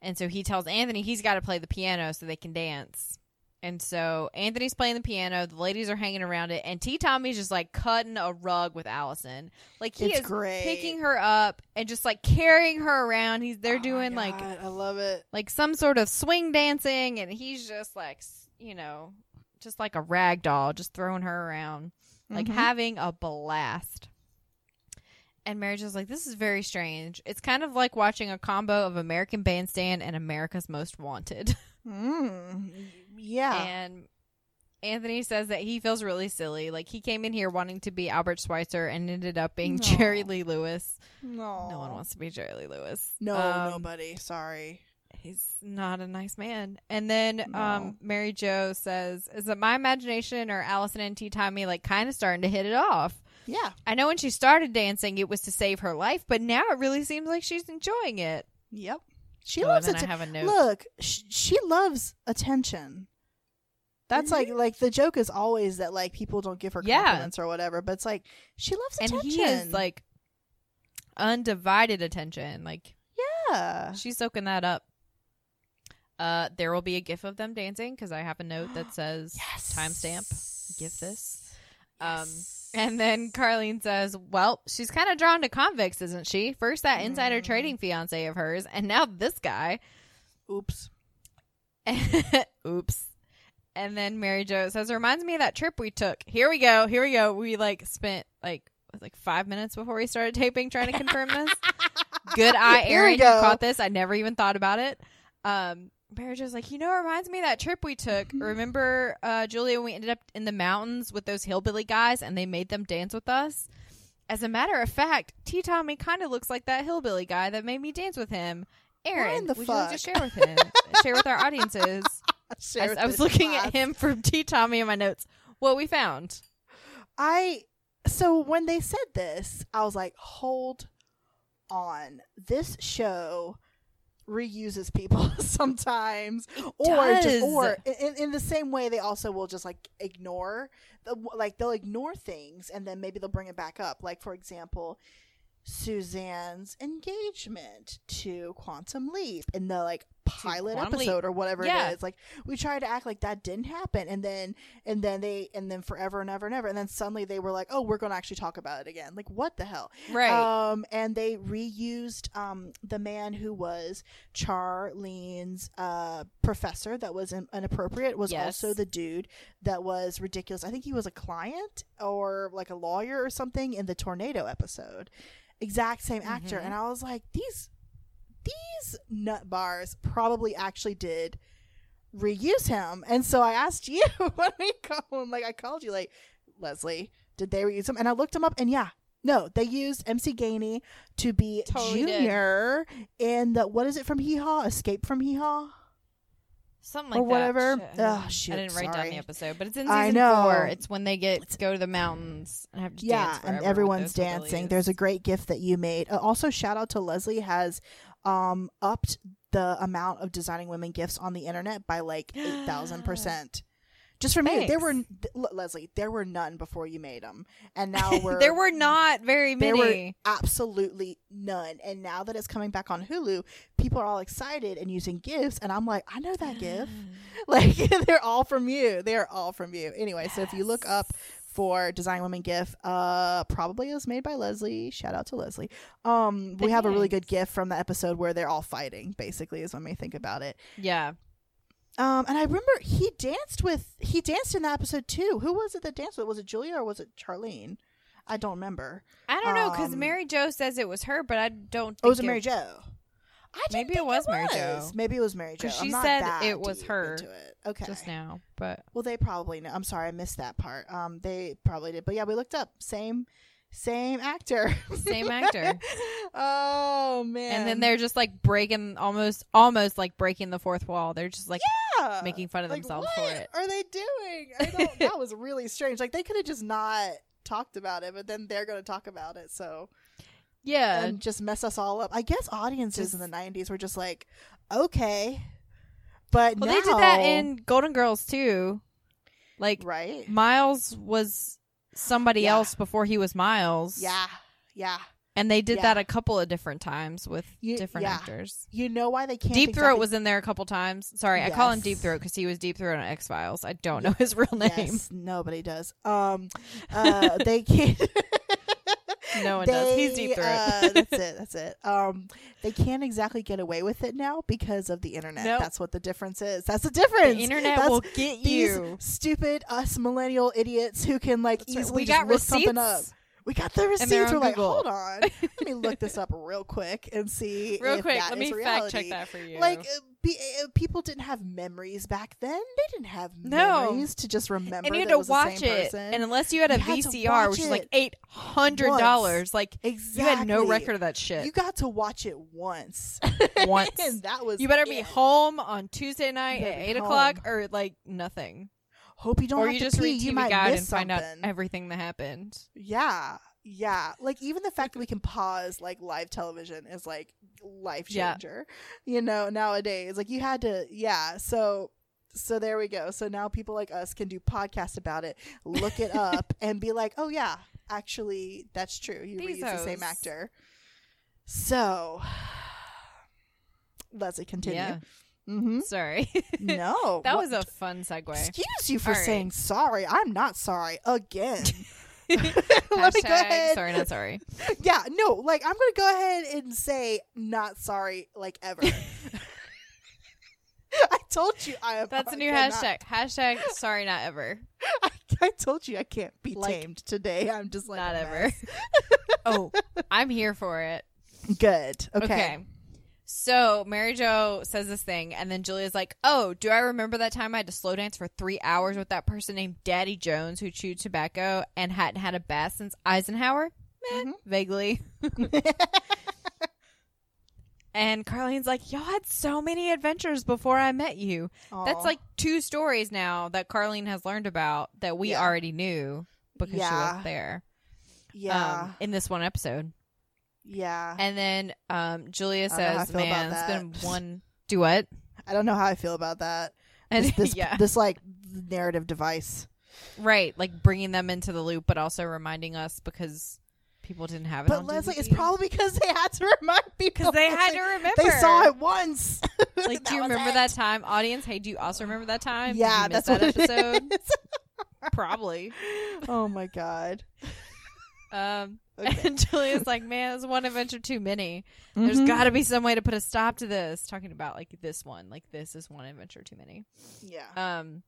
And so he tells Anthony he's got to play the piano so they can dance. And so Anthony's playing the piano. The ladies are hanging around it, and T. Tommy's just like cutting a rug with Allison. Like he It's is great. picking her up and just like carrying her around. He's they're Oh doing like I love it. like some sort of swing dancing, and he's just like you know, just like a rag doll, just throwing her around like Mhm. having a blast. And Mary Jo is like, this is very strange. It's kind of like watching a combo of American Bandstand and America's Most Wanted. Mm, yeah. And Anthony says that he feels really silly. Like he came in here wanting to be Albert Schweitzer and ended up being No. Jerry Lee Lewis. no. No one wants to be Jerry Lee Lewis. No, Um, nobody. Sorry. He's not a nice man. And then No. um, Mary Jo says, "Is it my imagination or Allison and T. Tommy like kind of starting to hit it off?" Yeah. I know when she started dancing, it was to save her life, but now it really seems like she's enjoying it. Yep. She Oh, loves and it. then I have a note. Look, sh- she loves attention. That's like like the joke is always that like people don't give her Mm-hmm. Yeah. compliments or whatever, but it's like she loves and attention. he is like undivided attention. Like yeah. she's soaking that up. Uh, there will be a gif of them dancing because I have a note that says Yes. timestamp. Give this. Yes. Um, And then Carlene says, "Well, she's kind of drawn to convicts, isn't she? First that insider Mm. trading fiance of hers, and now this guy." oops. Oops. And then Mary Jo says, "Reminds me of that trip we took. Here we go. Here we go. We like spent like like five minutes before we started taping trying to confirm this. Good eye, Erin. You caught this. I never even thought about it. Um, Mary Jo's like, you know, it reminds me of that trip we took. Remember, uh, Julia, we ended up in the mountains with those hillbilly guys and they made them dance with us? As a matter of fact, T. Tommy kind of looks like that hillbilly guy that made me dance with him. Erin, the would you like to share with him? share with our audiences. Share I, with I was looking class. at him from T. Tommy in my notes. What we found. I so when they said this, I was like, hold on. This show reuses people sometimes or just or in, in the same way they also will just like ignore the, like they'll ignore things and then maybe they'll bring it back up. Like for example Suzanne's engagement to Quantum Leap in the like pilot Quantum Leap. episode or whatever Yeah. it is. Like we tried to act like that didn't happen and then and then they and then forever and ever and ever and then suddenly they were like, "Oh, we're going to actually talk about it again." Like what the hell? Right. Um, and they reused um, the man who was Charlene's uh, professor that was in- inappropriate was Yes. also the dude that was ridiculous. I think he was a client or like a lawyer or something in the tornado episode. Exact same actor, Mhm. and I was like, these nut bars probably actually did reuse him. And so I asked you when we call him, like I called you, like Leslie, did they reuse him? And I looked him up, and yeah, no, they used MC Gainey to be Totally did. Junior in the what is it from Hee Haw? Escape from Hee Haw. Something like or whatever. That. Shit. Shoot, I didn't write down the episode, but it's in season four. It's when they get go to the mountains and have to yeah, and everyone's dancing. lilies. There's a great gift that you made. Uh, also, shout out to Leslie has um upped the amount of designing women gifts on the internet by like eight thousand percent. Just from you, there were th- Leslie. There were none before you made them, and now we're there were not very many. there were absolutely none. And now that it's coming back on Hulu, people are all excited and using gifts, and I'm like, I know that gift. Like they're all from you. They're all from you. Anyway, so if you look up for Design Women GIF, uh probably was made by Leslie. Shout out to Leslie. Um we have a really good. GIF from the episode where they're all fighting, basically, is when we think about it. yeah, Um and I remember he danced with he danced in that episode too. Who was it that danced with? Was it Julia or was it Charlene? I don't remember. I don't know because Um, Mary Jo says it was her, but I don't. Think Oh, was it Mary Jo? I Maybe it think was Mary Jo. Maybe it was Mary Jo. she said it was her it. Okay. just now, but Well, they probably know. I'm sorry, I missed that part. Um, they probably did, but yeah, we looked up same, same actor, Same actor. oh man! and then they're just like breaking almost, almost like breaking the fourth wall. They're just like, Yeah. making fun of Like, themselves for it. Are they doing? I don't. that was really strange. Like they could have just not talked about it, but then they're going to talk about it. So yeah, and just mess us all up. I guess audiences in the '90s were just like, okay, but well, now, they did that in Golden Girls too. Like right. Miles was somebody Yeah. else before he was Miles. Yeah, yeah. and they did Yeah. that a couple of different times with You- different yeah. actors. You know why they can't? Deep Throat exactly- was in there a couple times. Sorry, I call him Deep Throat because he was Deep Throat on X Files. I don't know his real name. Yes, nobody does. Um, uh, they can't. No one does. He's They, Deep Throat. uh, that's it. That's it. Um, they can't exactly get away with it now because of the internet. Nope. That's what the difference is. That's the difference. The internet That's will get you. stupid us millennial idiots who can like That's right. easily We just look something up. We got the receipts. We're like, Google. hold on, let me look this up real quick and see. Real if quick, that let is me fact check reality. that for you. Like be, uh, people didn't have memories back then. They didn't have No. memories to just remember. and you had to watch it, person. and unless you had a You VCR, watch which is like eight hundred dollars, like exactly, you had no record of that shit. You got to watch it once. Once. and that was. You better be home on Tuesday night at eight o'clock, or like nothing, Hope you don't. or have you to just pee. read you TV might Guide and find out everything that happened. Yeah, yeah. Like even the fact that we can pause like live television is like life Yeah. changer. You know, nowadays like you had to. Yeah. So. So there we go. So now people like us can do podcasts about it, look it up, and be like, "Oh yeah, actually, that's true. You reuse the same actor." So, Leslie, continue. Yeah. Mm-hmm. Sorry, No, that what- was a fun segue. Excuse you for right. saying sorry. I'm not sorry again. Let me go ahead. sorry, not sorry. Yeah, no, like I'm gonna go ahead and say not sorry, like ever. I told you I am. That's a new hashtag. Hashtag sorry, not ever. I, I told you I can't be Like, tamed today. I'm just like not ever. oh, I'm here for it. Good. Okay. Okay. So Mary Jo says this thing, and then Julia's like, "Oh, do I remember that time I had to slow dance for three hours with that person named Daddy Jones who chewed tobacco and hadn't had a bath since Eisenhower?" Meh, Mhm. vaguely. and Carlene's like, "Y'all had so many adventures before I met you. That's like two stories now that Carlene has learned about that we Yeah. already knew because she was there yeah. um, in this one episode." Yeah. And then um, Julia I don't know how I says, "Man, it's been one do what?" I don't know how I feel about that. And This, this, yeah, this like narrative device. right, like bringing them into the loop, but also reminding us because people didn't have it. But Leslie, it's probably because they had to remind people. because they had to remember. They saw it once. Like, do you remember it. that time, audience? Hey, do you also remember that time? Yeah, that's that episode. Probably. oh my god. Um, Okay. and Julia's like, "Man, it's one adventure too many. There's Mhm. got to be some way to put a stop to this." Talking about like this one, like this is one adventure too many. Yeah. Um,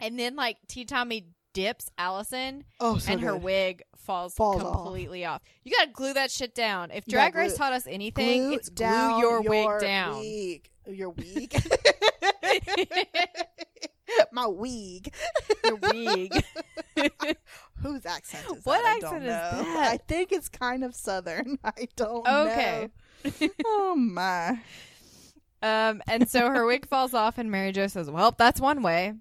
and then like T Tommy dips Allison, Oh, so and her wig falls, Falls completely off. You gotta glue that shit down. If Drag Race glue- taught us anything, Glue it's glue down your, wig down. Wig. Your wig. My wig. your wig. Whose accent is What that? I accent don't is know. that? I think it's kind of southern. I don't Okay. know. Oh my. Um, and so her wig falls off, and Mary Jo says, "Well, that's one way."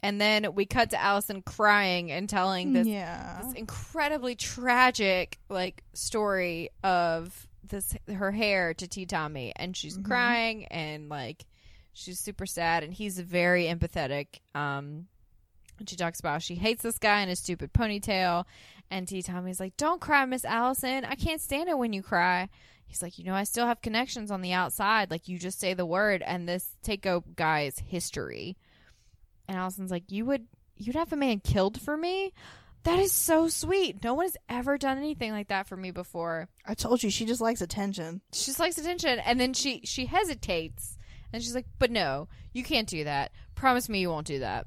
And then we cut to Allison crying and telling this yeah. this incredibly tragic like story of this her hair to T Tommy, and she's Mhm. crying and like she's super sad, and he's very empathetic. Um, and she talks about how she hates this guy and his stupid ponytail, and T Tommy's like, "Don't cry, Miss Allison. I can't stand it when you cry." He's like, you know, I still have connections on the outside. Like, you just say the word, and this Takeo guy is history. And Allison's like, you would, you'd have a man killed for me. That is so sweet. No one has ever done anything like that for me before. I told you she just likes attention. She just likes attention, and then she she hesitates, and she's like, but no, you can't do that. Promise me you won't do that.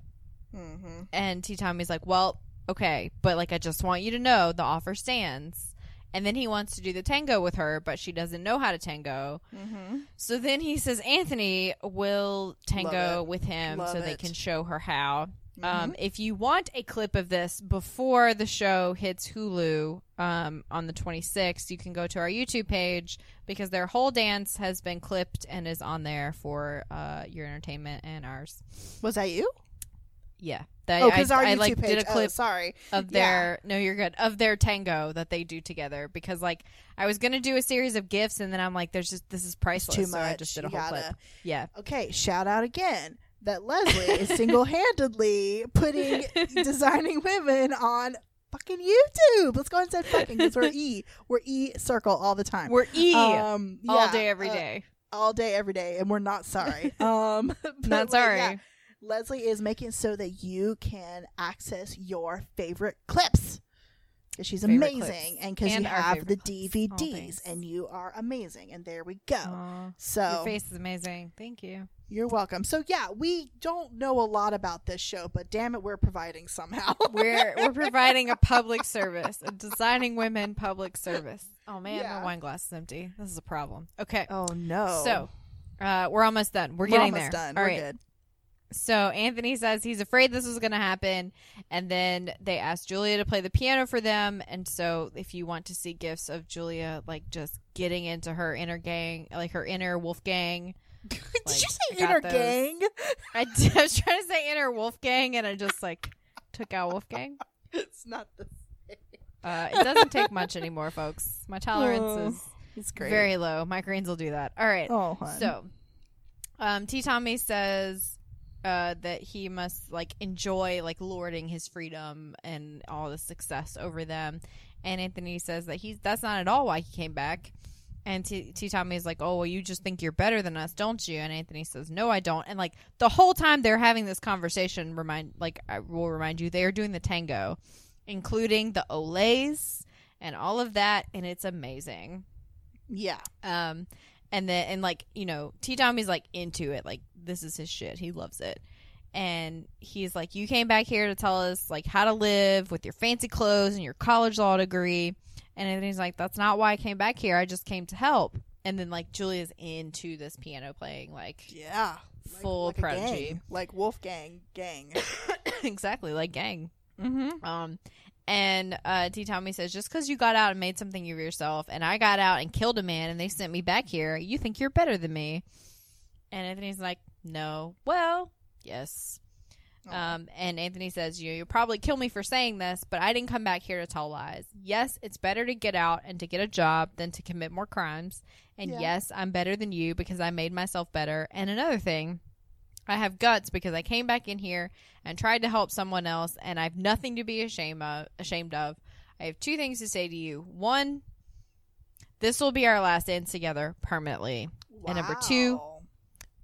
Mm-hmm. And T Tommy's like, well, okay, but like I just want you to know the offer stands. And then he wants to do the tango with her, but she doesn't know how to tango. Mm-hmm. So then he says Anthony will tango with him Love so they can show her how. Mm-hmm. Um, if you want a clip of this before the show hits Hulu um, on the 26th, you can go to our YouTube page because their whole dance has been clipped and is on there for uh, your entertainment and ours. Was that you? Yeah, That- Oh, because our I, YouTube like page. did a clip Oh, sorry. of Yeah. their no you're good of their tango that they do together because like i was gonna do a series of gifts and then i'm like there's just this is It's priceless too so much. i just did a You whole gotta- clip yeah Okay, shout out again that Leslie is single-handedly putting designing women on fucking YouTube. Let's go and say fucking because we're E. We're E circle all the time. we're e um, all day every uh, day all day every day, and we're not sorry. um, not like, sorry yeah, Leslie is making so that you can access your favorite clips. Because she's Favorite amazing, clips. and because you have the clips. DVDs, and you are amazing, and there we go. Aw, So your face is amazing thank you you're welcome. So yeah, we don't know a lot about this show, but damn it, we're providing somehow. we're we're providing a public service a designing women public service oh man Yeah. my wine glass is empty this is a problem okay oh no. so uh, we're almost done we're we're getting almost there done. All we're right. good. So Anthony says he's afraid this was going to happen, and then they asked Julia to play the piano for them. And so, if you want to see gifts of Julia, like just getting into her inner gang, like her inner wolf gang, Did Like, you say inner those. gang? I, did- I was trying to say inner wolf gang, and I just like took out wolf gang. it's not the same. Uh, it doesn't take much anymore, folks. My tolerance Oh, is It's great. very low. My Migraines will do that. All right. Oh, hun. So, um, T. Tommy says uh, that he must like enjoy like lording his freedom and all the success over them, and Anthony says that he's that's not at all why he came back. And T. T Tommy is like, "Oh, well, you just think you're better than us, don't you?" And Anthony says, "No, I don't." And like the whole time they're having this conversation, remind like I will remind you, they are doing the tango, including the Olays and all of that, and it's amazing. yeah. Um, and then and like you know, T Tommy's like into it. Like this is his shit. He loves it. And he's like, you came back here to tell us like how to live with your fancy clothes and your college law degree. And Anthony's like, that's not why I came back here. I just came to help. And then like Julia's into this piano playing, like Yeah. Full like a prodigy. gang. Like Wolfgang gang. exactly like gang. mm-hmm. Um, and uh, T. Tommy says, just because you got out and made something of yourself, and I got out and killed a man, and they sent me back here, you think you're better than me? And Anthony's like, no. Well, yes. Um, and Anthony says, you, You'll probably kill me for saying this, but I didn't come back here to tell lies. Yes, it's better to get out and to get a job than to commit more crimes. And Yeah. yes, I'm better than you because I made myself better. And another thing, I have guts because I came back in here and tried to help someone else, and I have nothing to be ashamed of. Ashamed of. I have two things to say to you. One, this will be our last dance together permanently. And number two,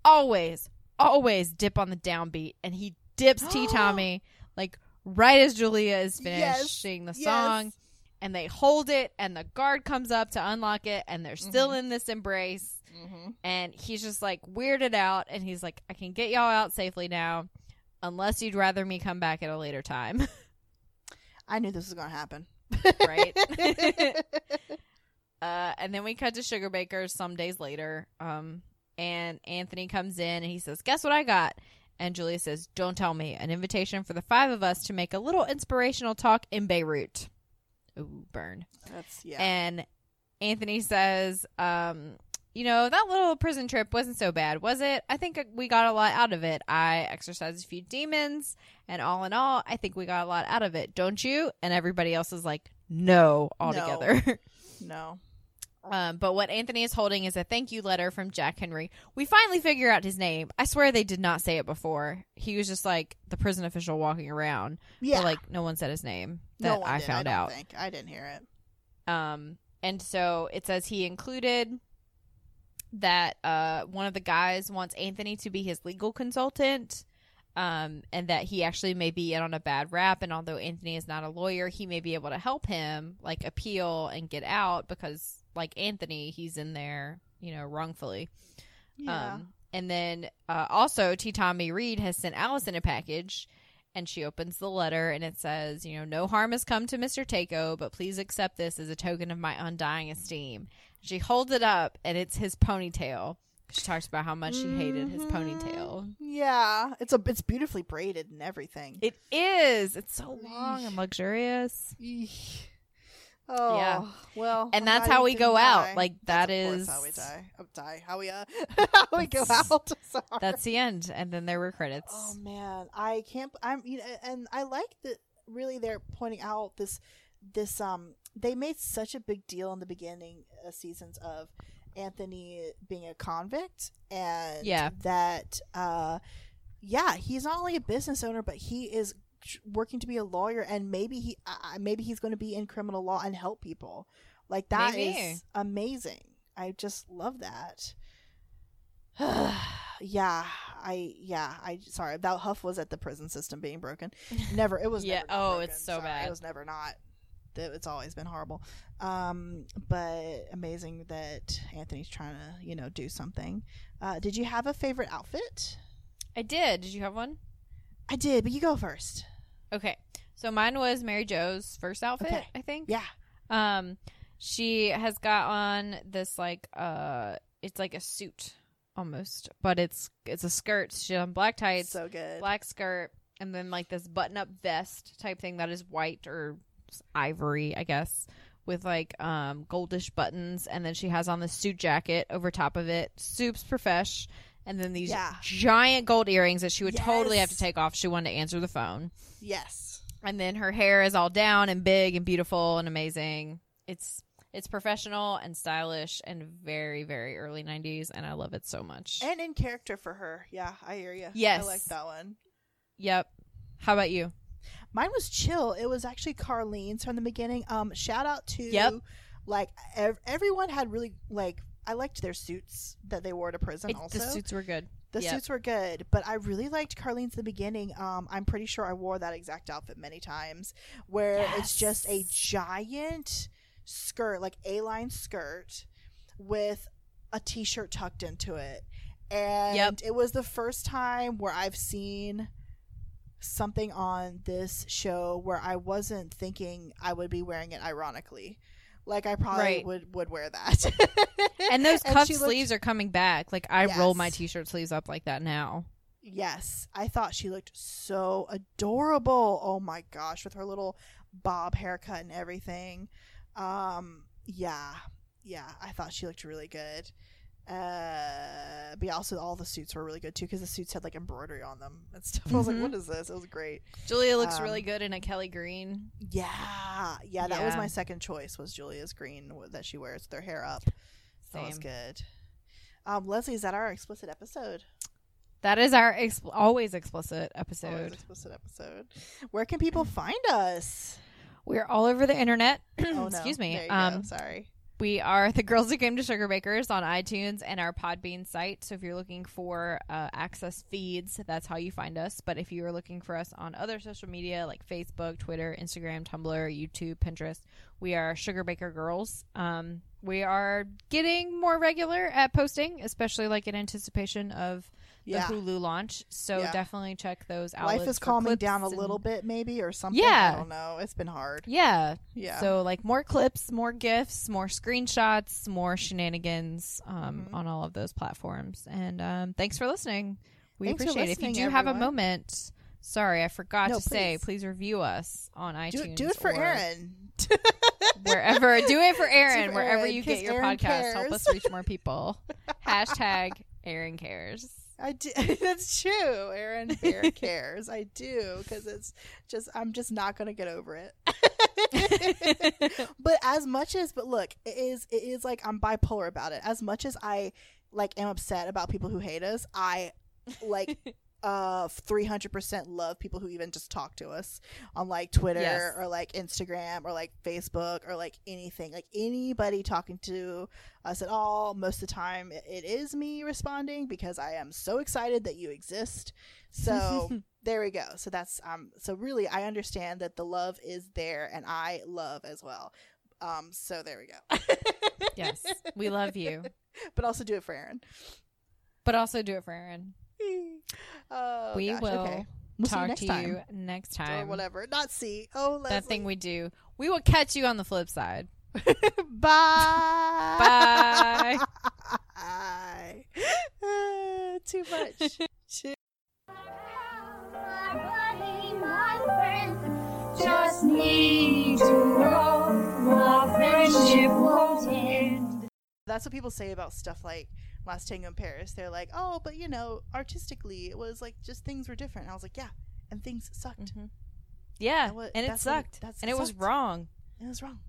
always, always dip on the downbeat, and he dips T Tommy like right as Julia is Yes, finishing the yes. song, and they hold it, and the guard comes up to unlock it, and they're still Mm-hmm. in this embrace, Mhm. and he's just like weirded out, and he's like, "I can get y'all out safely now." Unless you'd rather me come back at a later time, I knew this was going to happen. right? Uh, and then we cut to Sugarbakers some days later. Um, and Anthony comes in and he says, Guess what I got? And Julia says, Don't tell me. An invitation for the five of us to make a little inspirational talk in Beirut. Ooh, burn. That's yeah. And Anthony says, um, you know, that little prison trip wasn't so bad, was it? I think we got a lot out of it. I exercised a few demons, and all in all, I think we got a lot out of it, don't you? And everybody else is like, no, altogether. no. Um, but what Anthony is holding is a thank you letter from Jack Henry. We finally figure out his name. I swear they did not say it before. He was just like the prison official walking around. Yeah. But like no one said his name that no one I did, found I out. Think. I didn't hear it. Um, and so it says he included that uh, one of the guys wants Anthony to be his legal consultant. Um, and that he actually may be in on a bad rap. And although Anthony is not a lawyer, he may be able to help him like appeal and get out because, like Anthony, he's in there, you know, wrongfully. Yeah. Um, and then uh, also, T. Tommy Reed has sent Allison a package, and she opens the letter, and it says, you know, no harm has come to Mr. Takeo, but please accept this as a token of my undying esteem. She holds it up, and it's his ponytail. She talks about how much she hated his ponytail. yeah. It's a it's beautifully braided and everything. It is. It's so long and luxurious. Eesh. Oh Yeah. well, And that's how we go out. Like, That's that of is- how we die. Uh, die. How we uh how we go out. Sorry. That's the end. And then there were credits. Oh man, I can't. I'm you know, and I like that. Really, they're pointing out this this um. They made such a big deal in the beginning uh, seasons of Anthony being a convict, and Yeah. that uh, yeah, he's not only a business owner, but he is working to be a lawyer, and maybe he uh, maybe he's going to be in criminal law and help people. Like that is Maybe. amazing. I just love that. yeah, I yeah, I sorry that Huff was at the prison system being broken. Never, it was Yeah, oh, broken. it's so Sorry, bad. It was never not. It- It's always been horrible. Um, but amazing that Anthony's trying to you know do something. Uh, did you have a favorite outfit? I did. Did you have one? I did, but you go first. Okay. So mine was Mary Jo's first outfit, Okay. I think. Yeah. Um she has got on this like uh it's like a suit almost, but it's it's a skirt. She on black tights, so good. black skirt, and then like this button up vest type thing that is white or ivory, I guess, with like um goldish buttons, and then she has on the suit jacket over top of it, soups profesh, and then these Yeah. giant gold earrings that she would totally have to take off. if She wanted to answer the phone. Yes. And then her hair is all down and big and beautiful and amazing. It's it's professional and stylish and very very early 90s and I love it so much. And in character for her. Yeah, I hear you. Yes. I like that one. yep. How about you? Mine was chill. It was actually Carlene's from the beginning. Um, shout out to Yep. like ev- everyone had really like I liked their suits that they wore to prison. It- also, the suits were good. The Yep. suits were good, but I really liked Carlene's in the beginning. Um, I'm pretty sure I wore that exact outfit many times, where it's just a giant skirt, like a line skirt, with a t-shirt tucked into it, and Yep. it was the first time where I've seen something on this show where I wasn't thinking I would be wearing it ironically. Like I probably Right. would would wear that. And those cuff she looked- sleeves are coming back. Like I roll my t-shirt sleeves up like that now. Yes, I thought she looked so adorable. Oh my gosh, with her little bob haircut and everything. Um, yeah, yeah, I thought she looked really good. Uh, but yeah, also all the suits were really good too because the suits had like embroidery on them and stuff. I was like. "What is this?" It was great. Julia looks Um, really good in a Kelly green. Yeah, yeah, that was my second choice. Was Julia's green that she wears with her hair up. That was good. Um, Leslie, is that our explicit episode? That is our ex- always explicit Always episode. explicit episode. Where can people find us? We're all over the internet. Oh no, Excuse me. Um, go. Sorry. We are the Girls Who Came to Sugarbakers on iTunes and our Podbean site. So if you're looking for uh, RSS feeds, that's how you find us. But if you are looking for us on other social media like Facebook, Twitter, Instagram, Tumblr, YouTube, Pinterest, we are Sugar Baker Girls. Um, we are getting more regular at posting, especially like in anticipation of the Hulu launch. So Yeah. definitely check those out. Life is calming down a and- little bit, maybe, or something. Yeah. I don't know. It's been hard. Yeah, Yeah. So like more clips, more gifs, more screenshots, more shenanigans um, Mhm. on all of those platforms. And um, thanks for listening. We Thanks appreciate it. If you do have a moment, sorry, I forgot No, to say, please. please review us on iTunes. it- do it for Erin. Wherever, do it for Erin. wherever Erin, you get your Erin podcast, help us reach more people. Hashtag Erin cares. I do. That's true. Erin Bear cares. I do because it's just I'm just not gonna get over it. but as much as but look, it is it is like I'm bipolar about it. As much as I like am upset about people who hate us, I like uh 300% love people who even just talk to us on like Twitter Yes. or like Instagram or like Facebook or like anything. Like anybody talking to us at all, most of the time it- it is me responding because I am so excited that you exist. So there we go. So that's um so really I understand that the love is there and I love as well. Um so there we go. yes, we love you, But also do it for Erin. but also do it for Erin. Oh, we gosh, will okay. We'll you talk to time. you next time. or whatever. Not see. Oh, That thing we do. We will catch you on the flip side. Bye. Bye. Bye. Uh, too much. Too- My buddy, my friend, just need to know our friendship won't end. That's what people say about stuff like Last Tango in Paris. They're like, oh, but you know, artistically, it was like just things were different. I was like, yeah, and things sucked. Mhm. Yeah, That wa- and it that's what it- sucked, and it was sucked. wrong. It was wrong.